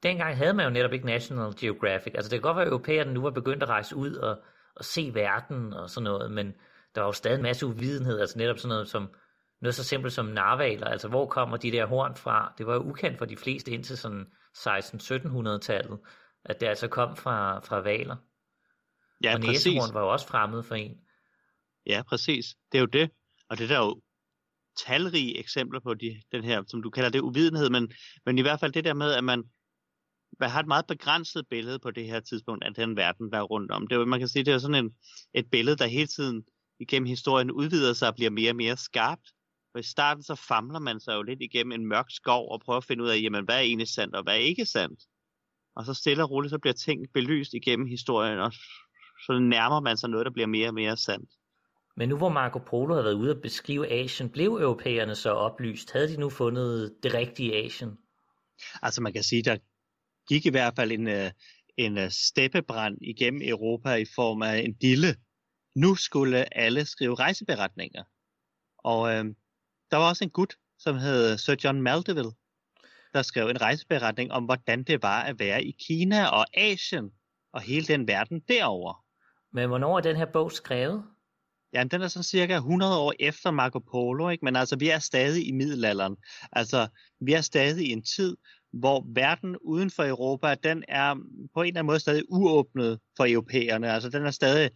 S1: dengang havde man jo netop ikke National Geographic. Altså det kan godt være, at europæerne nu var begyndt at rejse ud og, og se verden og sådan noget, men der var jo stadig en masse uvidenhed, altså netop sådan noget som, noget så simpelt som narvaler, altså hvor kommer de der horn fra? Det var jo ukendt for de fleste indtil sådan 16-1700-tallet, at det altså kom fra, fra valer.
S2: Ja,
S1: og
S2: præcis.
S1: næsehorn var jo også fremmed for en.
S2: Ja, præcis. Det er jo det. Og det er der jo talrige eksempler på de, den her, som du kalder det, uvidenhed, men, men i hvert fald det der med, at man, man har et meget begrænset billede på det her tidspunkt af den verden, der er rundt om. Det er jo, man kan sige, det er sådan en, et billede, der hele tiden igennem historien udvider sig og bliver mere og mere skarpt. For i starten så famler man sig jo lidt igennem en mørk skov og prøver at finde ud af, jamen, hvad er egentlig sandt og hvad er ikke sandt. Og så stille og roligt, så bliver ting belyst igennem historien, og så nærmer man sig noget, der bliver mere og mere sandt.
S1: Men nu hvor Marco Polo havde været ude at beskrive Asien, blev europæerne så oplyst? Havde de nu fundet det rigtige Asien?
S2: Altså man kan sige, der gik i hvert fald en, øh, en øh, steppebrand igennem Europa i form af en dille. Nu skulle alle skrive rejseberetninger. Og øh, der var også en gut, som hed Sir John Mandeville, der skrev en rejseberetning om, hvordan det var at være i Kina og Asien og hele den verden derover.
S1: Men hvornår er den her bog skrevet?
S2: Ja, den er sådan cirka 100 år efter Marco Polo, ikke? men altså vi er stadig i middelalderen. Altså vi er stadig i en tid, hvor verden uden for Europa, den er på en eller anden måde stadig uåbnet for europæerne. Altså den er stadig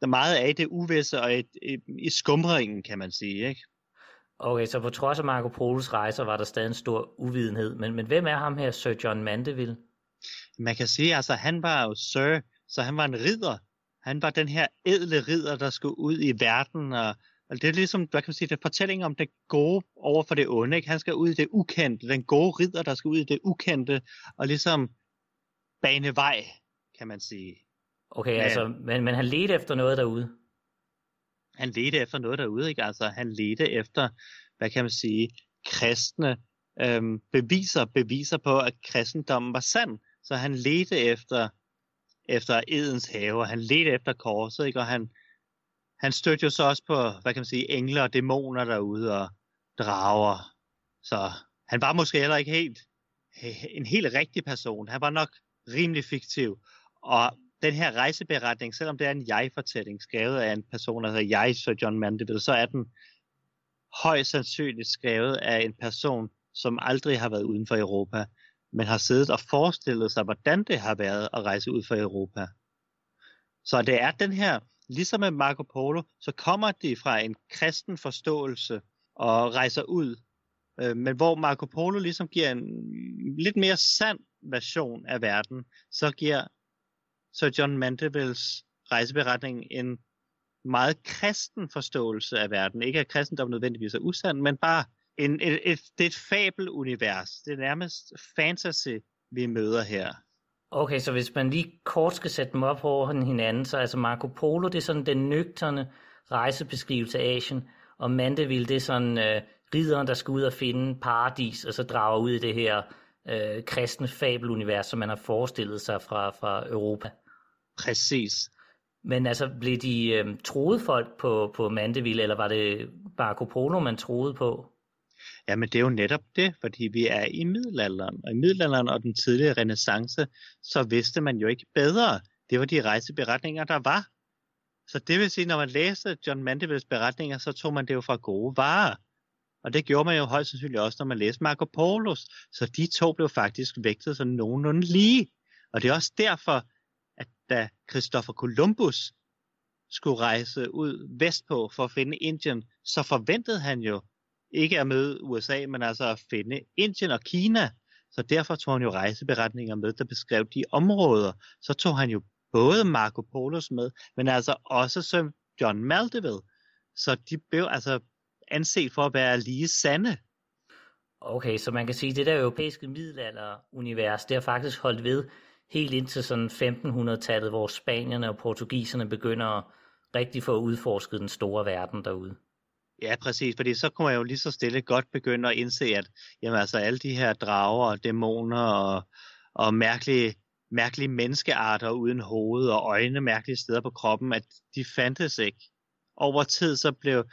S2: der er meget af det uvisse og et, et, i skumringen, kan man sige. Ikke?
S1: Okay, så på trods af Marco Polos rejser var der stadig en stor uvidenhed. Men, men hvem er ham her, Sir John Mandeville?
S2: Man kan sige, altså han var jo sir, så han var en ridder. Han var den her edle ridder, der skulle ud i verden. Og, og det er ligesom, hvad kan man sige, det er fortælling om det gode over for det onde. Ikke? Han skal ud i det ukendte. Den gode ridder, der skal ud i det ukendte. Og ligesom bane vej, kan man sige.
S1: Okay,
S2: Ja.
S1: altså, men, men han ledte efter noget derude.
S2: Han ledte efter noget derude, ikke? Altså, han ledte efter, hvad kan man sige, kristne øhm, beviser, beviser på, at kristendommen var sand. Så han ledte efter, efter Edens have, og han ledte efter korset, ikke? Og han, han stødte jo så også på, hvad kan man sige, engle og dæmoner derude, og drager. Så han var måske heller ikke helt en helt rigtig person. Han var nok rimelig fiktiv. Og den her rejseberetning, selvom det er en jeg-fortælling, skrevet af en person, der hedder jeg, så John Mandeville, så er den højst sandsynligt skrevet af en person, som aldrig har været uden for Europa, men har siddet og forestillet sig, hvordan det har været at rejse ud for Europa. Så det er den her, ligesom med Marco Polo, så kommer det fra en kristen forståelse og rejser ud. Øh, men hvor Marco Polo ligesom giver en lidt mere sand version af verden, så giver Sir John Mandevilles rejseberetning en meget kristen forståelse af verden. Ikke at kristendom nødvendigvis er usand, men bare en, et, et, det er et fabelunivers. Det er nærmest fantasy, vi møder her.
S1: Okay, så hvis man lige kort skal sætte dem op over hinanden, så altså Marco Polo, det er sådan den nøgterne rejsebeskrivelse af Asien, og Mandeville, det er sådan øh, ridderen, der skal ud og finde paradis, og så drager ud i det her øh, kristne fabelunivers, som man har forestillet sig fra, fra Europa.
S2: Præcis.
S1: Men altså, blev de øh, troede folk på, på Mandeville, eller var det Marco Polo, man troede på?
S2: Jamen det er jo netop det, fordi vi er i middelalderen, og i middelalderen og den tidlige renaissance, så vidste man jo ikke bedre. Det var de rejseberetninger, der var. Så det vil sige, når man læste John Mandevilles beretninger, så tog man det jo fra gode varer. Og det gjorde man jo højst sandsynligt også, når man læste Marco Polos. Så de to blev faktisk vægtet sådan nogenlunde lige. Og det er også derfor, at da Christopher Columbus skulle rejse ud vestpå for at finde Indien, så forventede han jo ikke at møde USA, men altså at finde Indien og Kina. Så derfor tog han jo rejseberetninger med, der beskrev de områder. Så tog han jo både Marco Polos med, men altså også som John Maldeville. Så de blev altså anset for at være lige sande.
S1: Okay, så man kan sige, at det der europæiske middelalderunivers, det har faktisk holdt ved helt indtil sådan 1500-tallet, hvor spanierne og portugiserne begynder at rigtig få udforsket den store verden derude.
S2: Ja, præcis, fordi så kunne man jo lige så stille godt begynde at indse, at jamen, altså, alle de her drager og dæmoner og, og mærkelige, mærkelige menneskearter uden hoved og øjne mærkelige steder på kroppen, at de fandtes ikke. Over tid så blev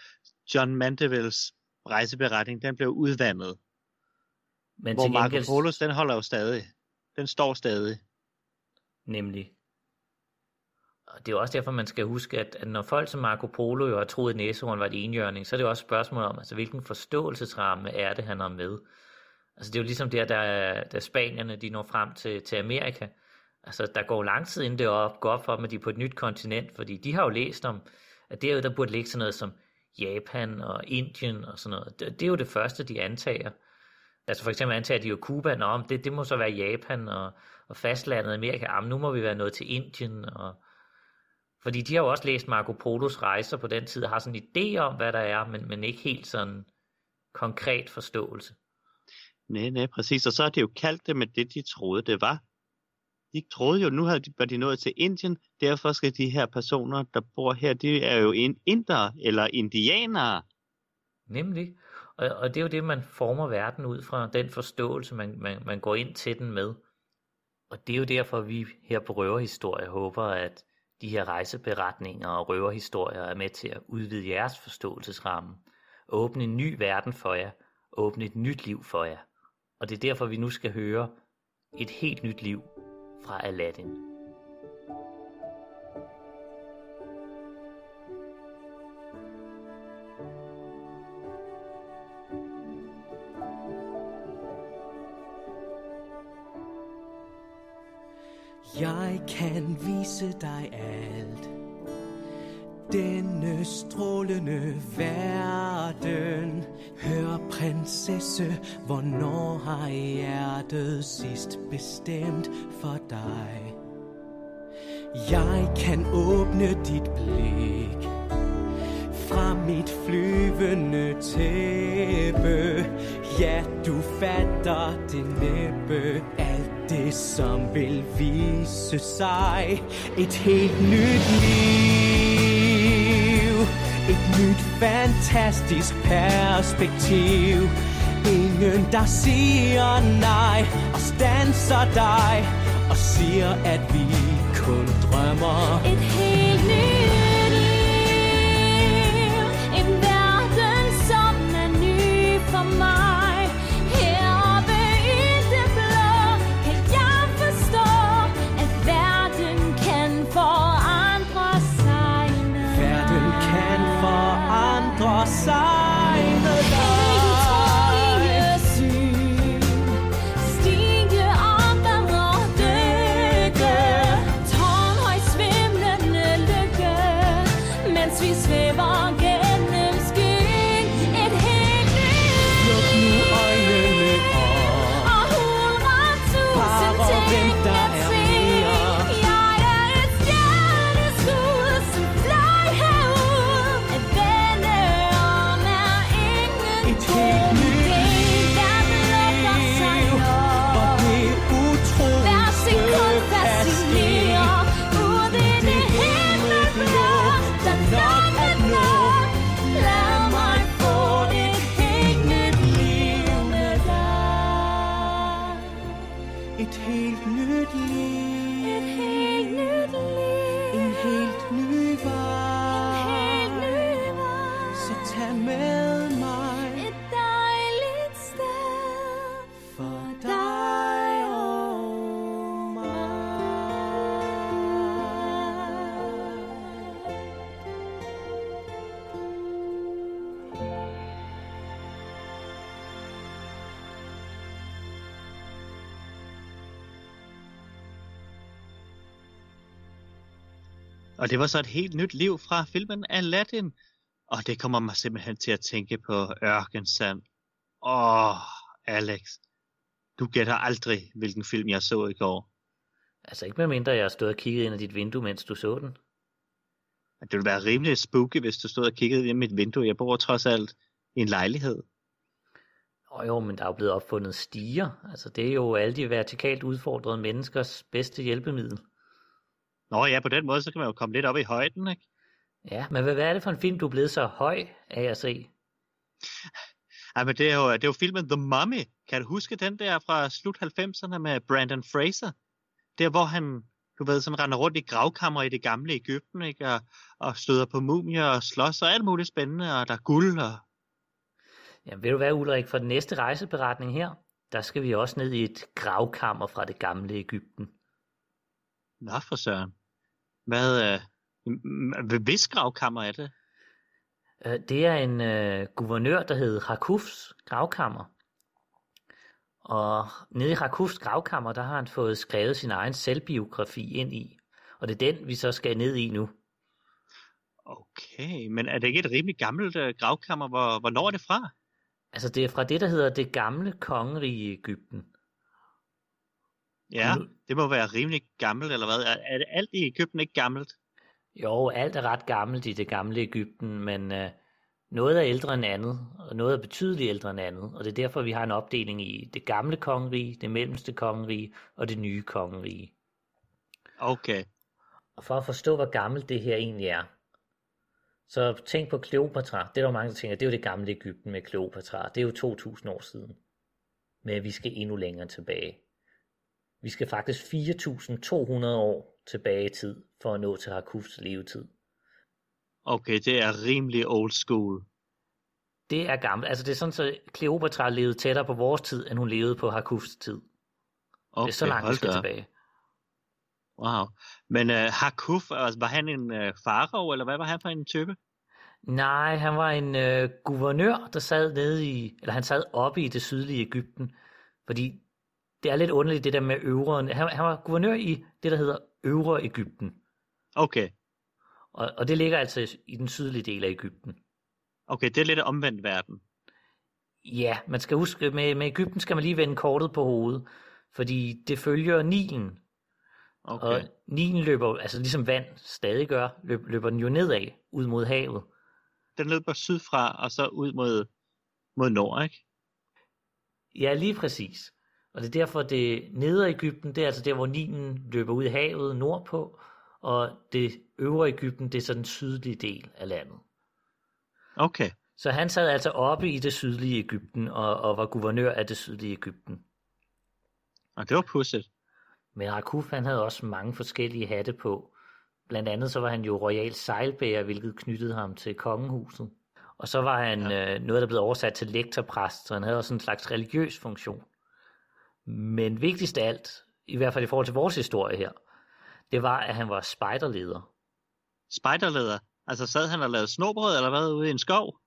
S2: John Mandevilles rejseberetning, den blev udvandet. Men hvor Marco gengæld... Polos, den holder jo stadig. Den står stadig.
S1: Nemlig. Og det er jo også derfor, man skal huske, at, at når folk som Marco Polo jo har troet, at næsehorn var et enhjørning, så er det jo også et spørgsmål om, altså, hvilken forståelsesramme er det, han har med. Altså det er jo ligesom der, der, der spanierne de når frem til, til Amerika. Altså der går lang tid inden det op, går op for dem, at de er på et nyt kontinent, fordi de har jo læst om, at derude der burde ligge sådan noget som Japan og Indien og sådan noget. Det, det er jo det første, de antager. Altså for eksempel antager de jo Cuba, nå, det, det må så være Japan og, og fastlandet Amerika, jamen nu må vi være noget til Indien. Og, fordi de har jo også læst Marco Polos rejser på den tid, og har sådan en idé om, hvad der er, men, men ikke helt sådan konkret forståelse.
S2: Nej, nej, præcis. Og så har de jo kaldt det med det, de troede, det var de troede jo, nu havde de, var de nået til Indien, derfor skal de her personer, der bor her, de er jo en inder eller indianere.
S1: Nemlig. Og, og det er jo det, man former verden ud fra, den forståelse, man, man, man går ind til den med. Og det er jo derfor, vi her på Røverhistorie håber, at de her rejseberetninger og røverhistorier er med til at udvide jeres forståelsesramme, åbne en ny verden for jer, åbne et nyt liv for jer. Og det er derfor, vi nu skal høre et helt nyt liv fra Aladdin.
S3: Jeg kan vise dig alt denne strålende verden. Hør prinsesse, hvornår har hjertet sidst bestemt for dig? Jeg kan åbne dit blik fra mit flyvende tæppe. Ja, du fatter det næppe. Alt det, som vil vise sig. Et helt nyt liv nyt fantastisk perspektiv. Ingen der siger nej og stanser dig Og siger at vi kun drømmer.
S4: Et Og
S2: det var så et helt nyt liv fra filmen Aladdin. Og det kommer mig simpelthen til at tænke på Ørkensand. Åh, Alex. Du gætter aldrig, hvilken film jeg så i går.
S1: Altså ikke med mindre, jeg har stået og kigget ind ad dit vindue, mens du så den.
S2: Det ville være rimelig spooky, hvis du stod og kiggede ind i mit vindue. Jeg bor trods alt i en lejlighed.
S1: Og jo, men der er jo blevet opfundet stiger. Altså det er jo alle de vertikalt udfordrede menneskers bedste hjælpemiddel.
S2: Nå ja, på den måde, så kan man jo komme lidt op i højden, ikke?
S1: Ja, men hvad er det for en film, du er blevet så høj af at se?
S2: Ej, men det er, jo, det er jo filmen The Mummy. Kan du huske den der fra slut 90'erne med Brandon Fraser? Der, hvor han, du ved, sådan render rundt i gravkammer i det gamle Ægypten, ikke? Og, og støder på mumier og slås og alt muligt spændende, og der er guld og...
S1: Jamen ved du hvad, Ulrik, for den næste rejseberetning her, der skal vi også ned i et gravkammer fra det gamle Ægypten.
S2: Nå for søren. Hvad, øh, hvis gravkammer er det?
S1: Øh, Det er en øh, guvernør, der hed Hakufs gravkammer. Og nede i Hakufs gravkammer, der har han fået skrevet sin egen selvbiografi ind i. Og det er den, vi så skal ned i nu.
S2: Okay, men er det ikke et rimelig gammelt øh, gravkammer? Hvor, hvornår er det fra?
S1: Altså det er fra det, der hedder det gamle kongerige Ægypten.
S2: Ja, det må være rimelig gammelt, eller hvad? Er, er det alt i Ægypten ikke gammelt?
S1: Jo, alt er ret gammelt i det gamle Ægypten, men øh, noget er ældre end andet, og noget er betydeligt ældre end andet. Og det er derfor, vi har en opdeling i det gamle kongerige, det mellemste kongerige og det nye kongerige.
S2: Okay.
S1: Og for at forstå, hvor gammelt det her egentlig er, så tænk på Kleopatra. Det er der mange, der tænker, det er jo det gamle Ægypten med Kleopatra. Det er jo 2000 år siden. Men vi skal endnu længere tilbage. Vi skal faktisk 4.200 år tilbage i tid for at nå til Hakufs levetid.
S2: Okay, det er rimelig old school.
S1: Det er gammelt. Altså det er sådan, så Kleopatra levede tættere på vores tid, end hun levede på Hakufs tid.
S2: Okay,
S1: det er så langt, vi skal
S2: da
S1: tilbage.
S2: Wow. Men uh, Hakuf, altså, var han en uh, farao, eller hvad var han for en type?
S1: Nej, han var en øh, guvernør, der sad nede i, eller han sad oppe i det sydlige Ægypten. Fordi det er lidt underligt det der med øvre. Han, han var guvernør i det, der hedder Øvre Ægypten.
S2: Okay.
S1: Og, og det ligger altså i den sydlige del af Ægypten.
S2: Okay, det er lidt omvendt verden.
S1: Ja, man skal huske, med, med Ægypten skal man lige vende kortet på hovedet. Fordi det følger Nilen.
S2: Okay.
S1: Og Nilen løber, altså ligesom vand stadig gør, løb, løber den jo nedad, ud mod havet.
S2: Den løber sydfra, og så ud mod, mod nord, ikke?
S1: Ja, lige præcis. Og det er derfor, det nedre Ægypten, det er altså der, hvor Nilen løber ud i havet nordpå, og det øvre Ægypten, det er så den sydlige del af landet.
S2: Okay.
S1: Så han sad altså oppe i det sydlige Ægypten, og, og var guvernør af det sydlige Ægypten.
S2: Og det var pudsigt.
S1: Men Rakuf, han havde også mange forskellige hatte på. Blandt andet så var han jo royal sejlbærer, hvilket knyttede ham til kongehuset. Og så var han ja. øh, noget, der blev oversat til lektorpræst, så han havde også en slags religiøs funktion. Men vigtigst af alt, i hvert fald i forhold til vores historie her, det var, at han var spejderleder.
S2: Spejderleder. Altså sad han og lavede snobrød, eller hvad, ude i en skov?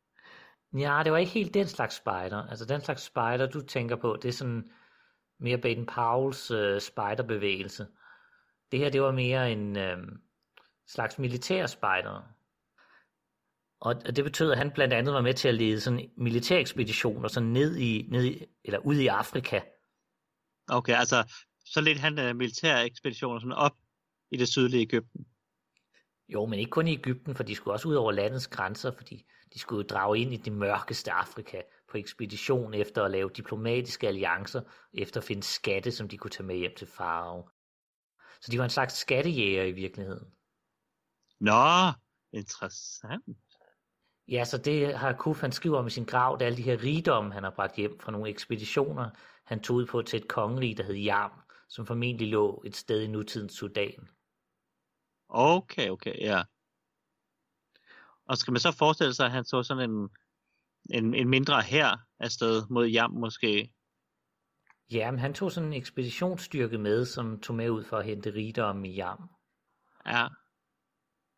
S1: Ja, det var ikke helt den slags spejder. Altså den slags spejder, du tænker på, det er sådan mere Baden Powells øh, spejderbevægelse. Det her, det var mere en øh, slags militær spejder. Og og det betød, at han blandt andet var med til at lede sådan militærekspeditioner sådan ned i, ned i, eller ud i Afrika.
S2: Okay, altså, så lidt han uh, militære ekspeditioner sådan op i det sydlige Ægypten.
S1: Jo, men ikke kun i Ægypten, for de skulle også ud over landets grænser, fordi de skulle drage ind i det mørkeste Afrika på ekspedition efter at lave diplomatiske alliancer, efter at finde skatte, som de kunne tage med hjem til farao. Så de var en slags skattejæger i virkeligheden.
S2: Nå, interessant.
S1: Ja, så det har Kuf, han skriver om i sin grav, det er alle de her rigdomme, han har bragt hjem fra nogle ekspeditioner, han tog ud på til et kongerige, der hed Jam, som formentlig lå et sted i nutidens Sudan.
S2: Okay, okay, ja. Og skal man så forestille sig, at han så sådan en, en, en mindre her afsted mod Jam måske?
S1: Ja, men han tog sådan en ekspeditionsstyrke med, som tog med ud for at hente rigdom i Jam.
S2: Ja,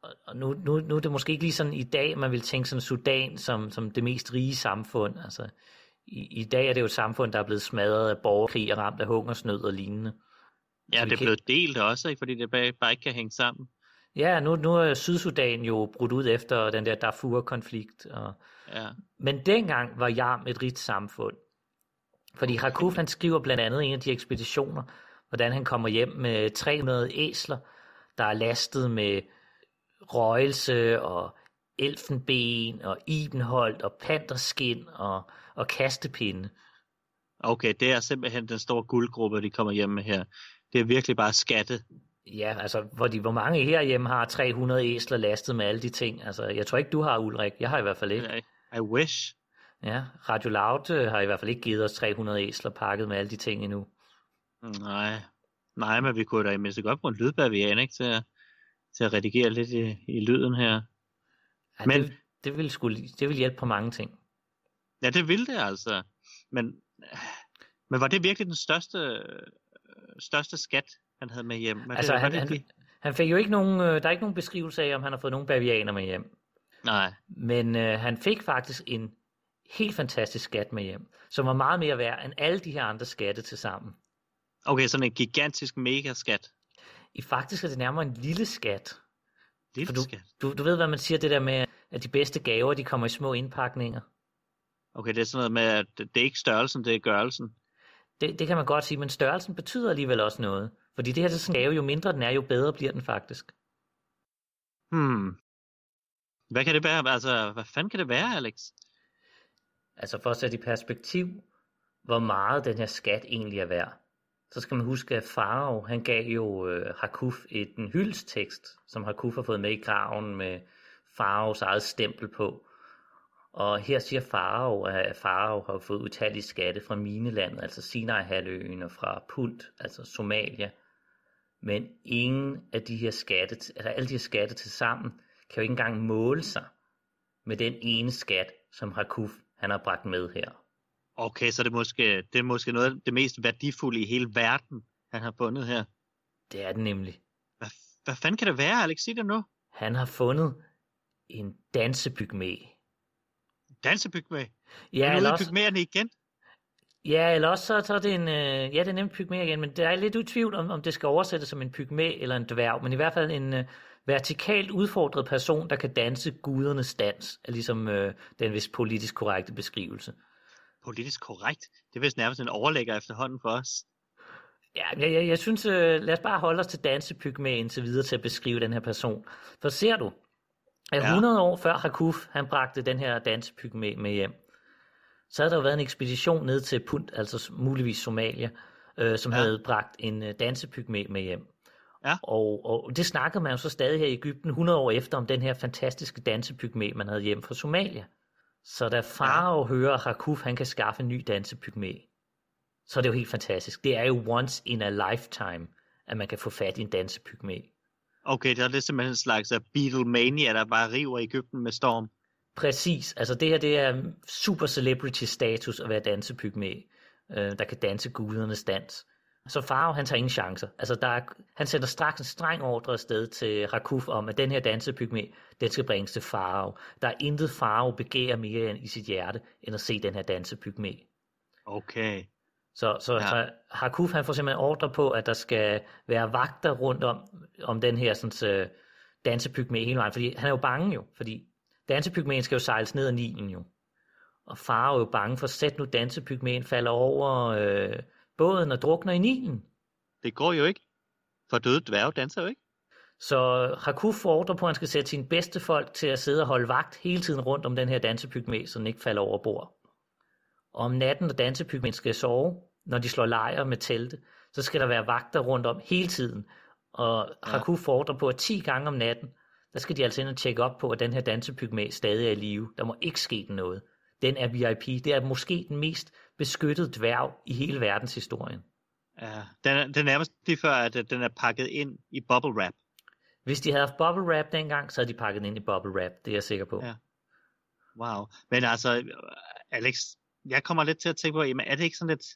S1: Og- Og nu, nu, nu er det måske ikke lige sådan i dag, man vil tænke sådan Sudan som, som det mest rige samfund. Altså, i, I dag er det jo et samfund, der er blevet smadret af borgerkrig og ramt af hungersnød og lignende.
S2: ja det er
S1: kan-
S2: blevet delt også, ikke? fordi det bare, ikke kan hænge sammen.
S1: Ja, nu, nu er Sydsudan jo brudt ud efter den der Darfur-konflikt. Og...
S2: Ja,
S1: Men dengang var Jam et rigt samfund. Fordi Hakuf han skriver blandt andet en af de ekspeditioner, hvordan han kommer hjem med 300 æsler, der er lastet med røgelse og elfenben og ibenholdt og panterskin og, og kastepinde.
S2: okay, det er simpelthen den store guldgruppe, de kommer hjem med her. Det er virkelig bare skatte.
S1: Ja, altså, hvor, de, hvor mange herhjemme har 300 æsler lastet med alle de ting. Altså, jeg tror ikke, du har, Ulrik. Jeg har i hvert fald ikke.
S2: I, I wish.
S1: Ja, Radio Loud øh, har i hvert fald ikke givet os 300 æsler pakket med alle de ting endnu.
S2: Nej, nej, men vi kunne da i mindste godt bruge en lydbavian, ikke? Til at, til at redigere lidt i, i lyden her.
S1: Ja,
S2: Men-
S1: det, det, vil sgu, det vil hjælpe på mange ting.
S2: Ja, det ville det altså. Men, men var det virkelig den største, største skat, han havde med hjem? Var
S1: Altså,
S2: det,
S1: han,
S2: det
S1: han, han fik jo ikke nogen, øh, der er ikke nogen beskrivelse af, om han har fået nogen bavianer med hjem.
S2: Nej,
S1: Men øh, han fik faktisk en helt fantastisk skat med hjem, som var meget mere værd end alle de her andre skatte til sammen.
S2: okay, sådan en gigantisk megaskat.
S1: I faktisk er det nærmere en lille skat.
S2: Lille
S1: For du,
S2: skat.
S1: du, du ved, hvad man siger, det der med, at de bedste gaver, de kommer i små indpakninger.
S2: Okay, det er sådan noget med, at det er ikke størrelsen, det er gørelsen.
S1: Det, det kan man godt sige, men størrelsen betyder alligevel også noget. Fordi det her er en gave, jo mindre den er, jo bedre bliver den faktisk.
S2: Hmm. Hvad kan det være? Altså, hvad fanden kan det være, Alex?
S1: Altså for at sætte i perspektiv, hvor meget den her skat egentlig er værd, så skal man huske, at Farao, han gav jo øh, Hakuf et, en hyldestekst, som Hakuf har fået med i graven med Faraos eget stempel på. Og her siger Farao, at Farao har fået utallige skatte fra minelandet, altså Sinai-halvøen og fra Pult, altså Somalia. Men ingen af de her skatte, altså alle de her skatte til sammen, kan jo ikke engang måle sig med den ene skat, som Hakuf han har bragt med her.
S2: Okay, så det er måske, det er måske noget af det mest værdifulde i hele verden, han har fundet her.
S1: Det er det nemlig.
S2: Hvad, hvad fanden kan det være, Alex? Sig det nu.
S1: Han har fundet en dansepygmæ. Ja,
S2: er
S1: eller også,
S2: pygmæerne igen.
S1: ja, eller også så, så er det en, øh, ja, det er nemt pygmæ igen, men det er lidt utvivl om, om det skal oversættes som en pygmæ eller en dværg, men i hvert fald en øh, vertikalt udfordret person, der kan danse gudernes dans, er ligesom øh, den vist politisk korrekte beskrivelse.
S2: Politisk korrekt. Det er vist nærmest en overlægger efterhånden for os.
S1: Ja, jeg, jeg, jeg synes, øh, lad os bare holde os til dansepygmæ indtil videre til at beskrive den her person. For ser du,
S2: Ja.
S1: 100 år før Hakuf, han bragte den her dansepygmæ med hjem, så havde der jo været en ekspedition ned til Punt, altså muligvis Somalia, øh, som
S2: Ja.
S1: havde bragt en øh, dansepygmæ med hjem.
S2: Ja.
S1: Og, og det snakkede man jo så stadig her i Ægypten 100 år efter om den her fantastiske dansepygmæ, man havde hjem fra Somalia. Så da Farao ja. hører, at Hakuf han kan skaffe en ny dansepygmæ, så er det jo helt fantastisk. Det er jo once in a lifetime, at man kan få fat i en dansepygmæ.
S2: Okay, der er det simpelthen en slags af Beatlemania, der bare river Ægypten med storm.
S1: Præcis. Altså det her, det er super celebrity status at være dansepygmæ, øh, der kan danse gudernes dans. Så Farao, han tager ingen chancer. Altså der er, han sætter straks en streng ordre afsted til Rakuf om, at den her dansepygmæ, den skal bringes til Farao. Der er intet Farao begærer mere end i sit hjerte, end at se den her dansepygmæ.
S2: Okay.
S1: Så, så,
S2: Ja.
S1: ja. så Hakuf han får simpelthen ordre på, at der skal være vagter rundt om, om den her sådan, uh, dansepygmæ hele vejen. Fordi han er jo bange jo, fordi dansepygmæen skal jo sejles ned ad Nilen jo. Og far er jo bange for, sæt nu dansepygmæen falder over øh, båden og drukner i Nilen.
S2: Det går jo ikke. For døde dværge danser jo ikke.
S1: Så Hakuf får ordre på, at han skal sætte sine bedste folk til at sidde og holde vagt hele tiden rundt om den her dansepygmæ, så den ikke falder over bord. Og om natten, når dansepygmæen skal sove, når de slår lejr med telte, så skal der være vagter rundt om hele tiden. Og
S2: Ja.
S1: Hakuf får ordre på, at 10 gange om natten, der skal de altså ind og tjekke op på, at den her dansepygmæ stadig er i live. Der må ikke ske noget. Den er VIP. Det er måske den mest beskyttede dværg i hele verdenshistorien.
S2: Ja, den er, den er nærmest lige før, at den er pakket ind i bubble wrap.
S1: Hvis de havde haft bubble wrap dengang, så havde de pakket den ind i bubble wrap, det er jeg sikker på.
S2: Ja. Wow. Men altså, Alex, jeg kommer lidt til at tænke på, jamen, er det ikke sådan lidt...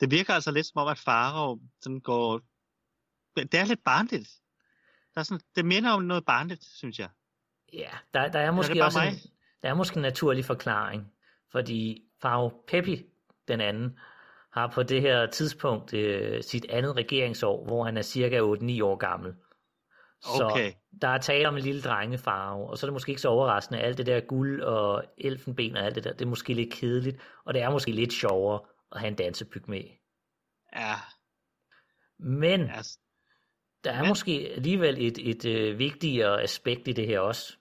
S2: Det virker altså lidt som om, at Faro sådan går... Det er lidt barnligt. Der er sådan, det minder om noget barnligt, synes jeg.
S1: Ja, der, der er måske
S2: bare
S1: også
S2: mig?
S1: en, der er måske en naturlig forklaring, fordi Faro Pepi, den anden, har på det her tidspunkt øh, sit andet regeringsår, hvor han er cirka 8-9 år gammel. Så
S2: Okay.
S1: der er tale om en lille drengefarve, og så er det måske ikke så overraskende, alt det der guld og elfenben og alt det der, det er måske lidt kedeligt, og det er måske lidt sjovere at have en dansepyg med.
S2: Ja,
S1: Men
S2: altså,
S1: der er
S2: men-
S1: måske alligevel et, et øh, vigtigere aspekt i det her også,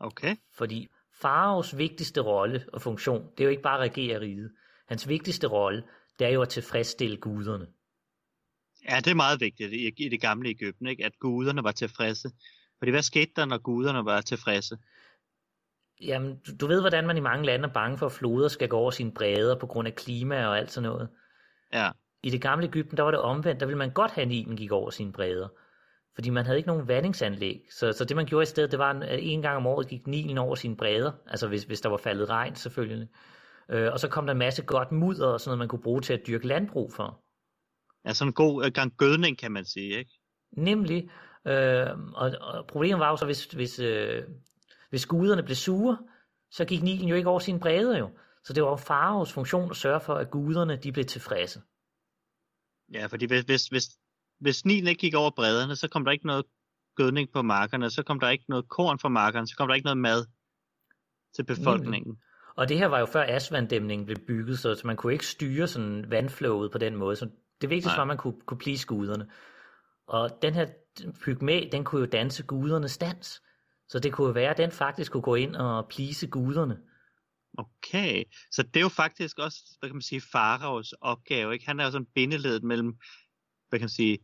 S2: okay.
S1: Fordi Faraos vigtigste rolle og funktion, det er jo ikke bare at regere riget. Hans vigtigste rolle, det er jo at tilfredsstille guderne.
S2: Ja, det er meget vigtigt i, i det gamle Ægypten, ikke? at guderne var tilfredse. Fordi hvad skete der, når guderne var tilfredse?
S1: Jamen, du, du ved, hvordan man i mange lande er bange for, at floder skal gå over sine bredder på grund af klima og alt sådan noget.
S2: Ja,
S1: I det gamle Ægypten, der var det omvendt. Der ville man godt have, at Nilen gik over sine bredder. Fordi man havde ikke nogen vandingsanlæg. Så, så det man gjorde i stedet, det var, at en gang om året gik Nilen over sine bredder. Altså hvis, hvis der var faldet regn selvfølgelig. Øh, og så kom der en masse godt mudder og sådan noget, man kunne bruge til at dyrke landbrug for.
S2: Ja sådan en god øh, gang gødning, kan man sige. Ikke?
S1: Nemlig, øh, og, og problemet var jo så, hvis, hvis, øh, hvis guderne blev sure, så gik Nilen jo ikke over sine bredder jo. Så det var jo faraos funktion at sørge for, at guderne de blev tilfredse.
S2: Ja, fordi hvis, hvis, hvis, hvis Nilen ikke gik over bredderne, så kom der ikke noget gødning på markerne, så kom der ikke noget korn fra markerne, så kom der ikke noget mad til befolkningen.
S1: Og det her var jo før Asvanddæmningen blev bygget, så så man kunne ikke styre sådan vandflowet på den måde. Så det vigtigste
S2: Nej.
S1: var, at man kunne, kunne please guderne. Og den her pygmæ, den kunne jo danse gudernes dans. Så det kunne jo være, at den faktisk kunne gå ind og please guderne.
S2: Okay, så det er jo faktisk også, hvad kan man sige, Faraos opgave, ikke? Han er jo sådan bindeledet mellem, hvad kan man sige,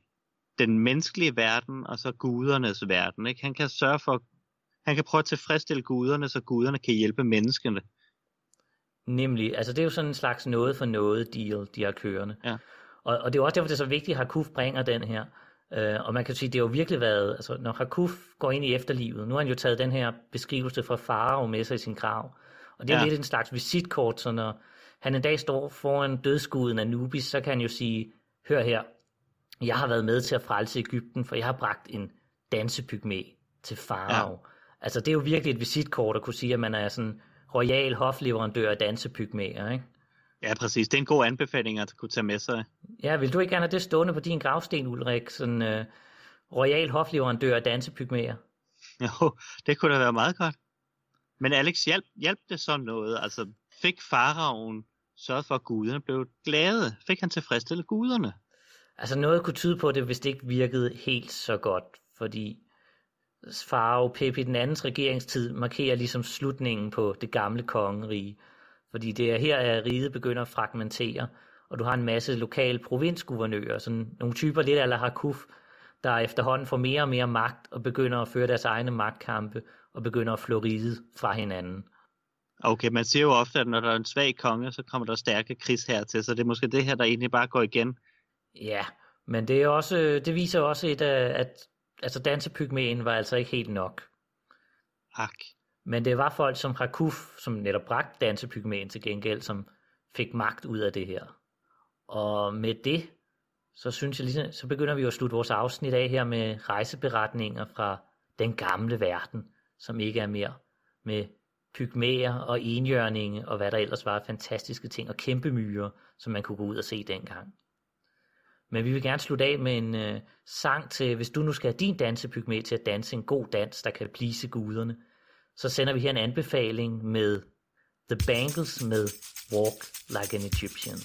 S2: den menneskelige verden og så gudernes verden, ikke? Han kan sørge for, han kan prøve at tilfredsstille guderne, så guderne kan hjælpe menneskene.
S1: Nemlig, altså det er jo sådan en slags noget for noget deal, de har kørende.
S2: Ja.
S1: Og, og det er jo også derfor, det er så vigtigt, at Hakuf bringer den her. Øh, og man kan sige, det har jo virkelig været, altså når Hakuf går ind i efterlivet, nu har han jo taget den her beskrivelse fra Farao med sig i sin grav. Og det er
S2: Ja.
S1: lidt en slags visitkort, så når han en dag står foran dødskuden af Nubis, så kan han jo sige, hør her, jeg har været med til at frelse Ægypten, for jeg har bragt en dansepygmæ til Farao. Ja. Altså det er jo virkelig et visitkort at kunne sige, at man er sådan royal hofleverandør af dansepygmæer, ikke?
S2: Ja, præcis. Det er en god anbefaling at kunne tage med sig.
S1: Ja, vil du ikke gerne have det stående på din gravsten, Ulrik? Sådan uh, royal hofleverandør af dansepygmæer.
S2: Jo, det kunne da være meget godt. Men Alex, hjælp, hjælp det så noget? Altså, fik faraoen sørget for, at guderne blev glade? Fik han tilfredsstillet guderne?
S1: Altså noget kunne tyde på det, hvis det ikke virkede helt så godt, fordi Farao Pepi den andens regeringstid markerer ligesom slutningen på det gamle kongerige. Fordi det er her, at riget begynder at fragmentere, og du har en masse lokale provinsguvernører, sådan nogle typer lidt ala Hakuf, der efterhånden får mere og mere magt og begynder at føre deres egne magtkampe og begynder at flå riget fra hinanden.
S2: Okay, man siger jo ofte, at når der er en svag konge, så kommer der stærke krigsherrer til, så det er måske det her, der egentlig bare går igen.
S1: Ja, men det, er også, det viser også et at altså dansepygmæen var altså ikke helt nok.
S2: Ak.
S1: Men det var folk som Rakuf, som netop bragte dansepygmæen til gengæld, som fik magt ud af det her. Og med det, så synes jeg ligesom, så begynder vi jo at slutte vores afsnit af her med rejseberetninger fra den gamle verden, som ikke er mere med pygmæer og enjørninge og hvad der ellers var fantastiske ting, og kæmpe myrer, som man kunne gå ud og se dengang. Men vi vil gerne slutte af med en øh, sang til, hvis du nu skal have din dansepygmæ til at danse en god dans, der kan plise guderne, så sender vi her en anbefaling med The Bangles med
S5: Walk Like an Egyptian.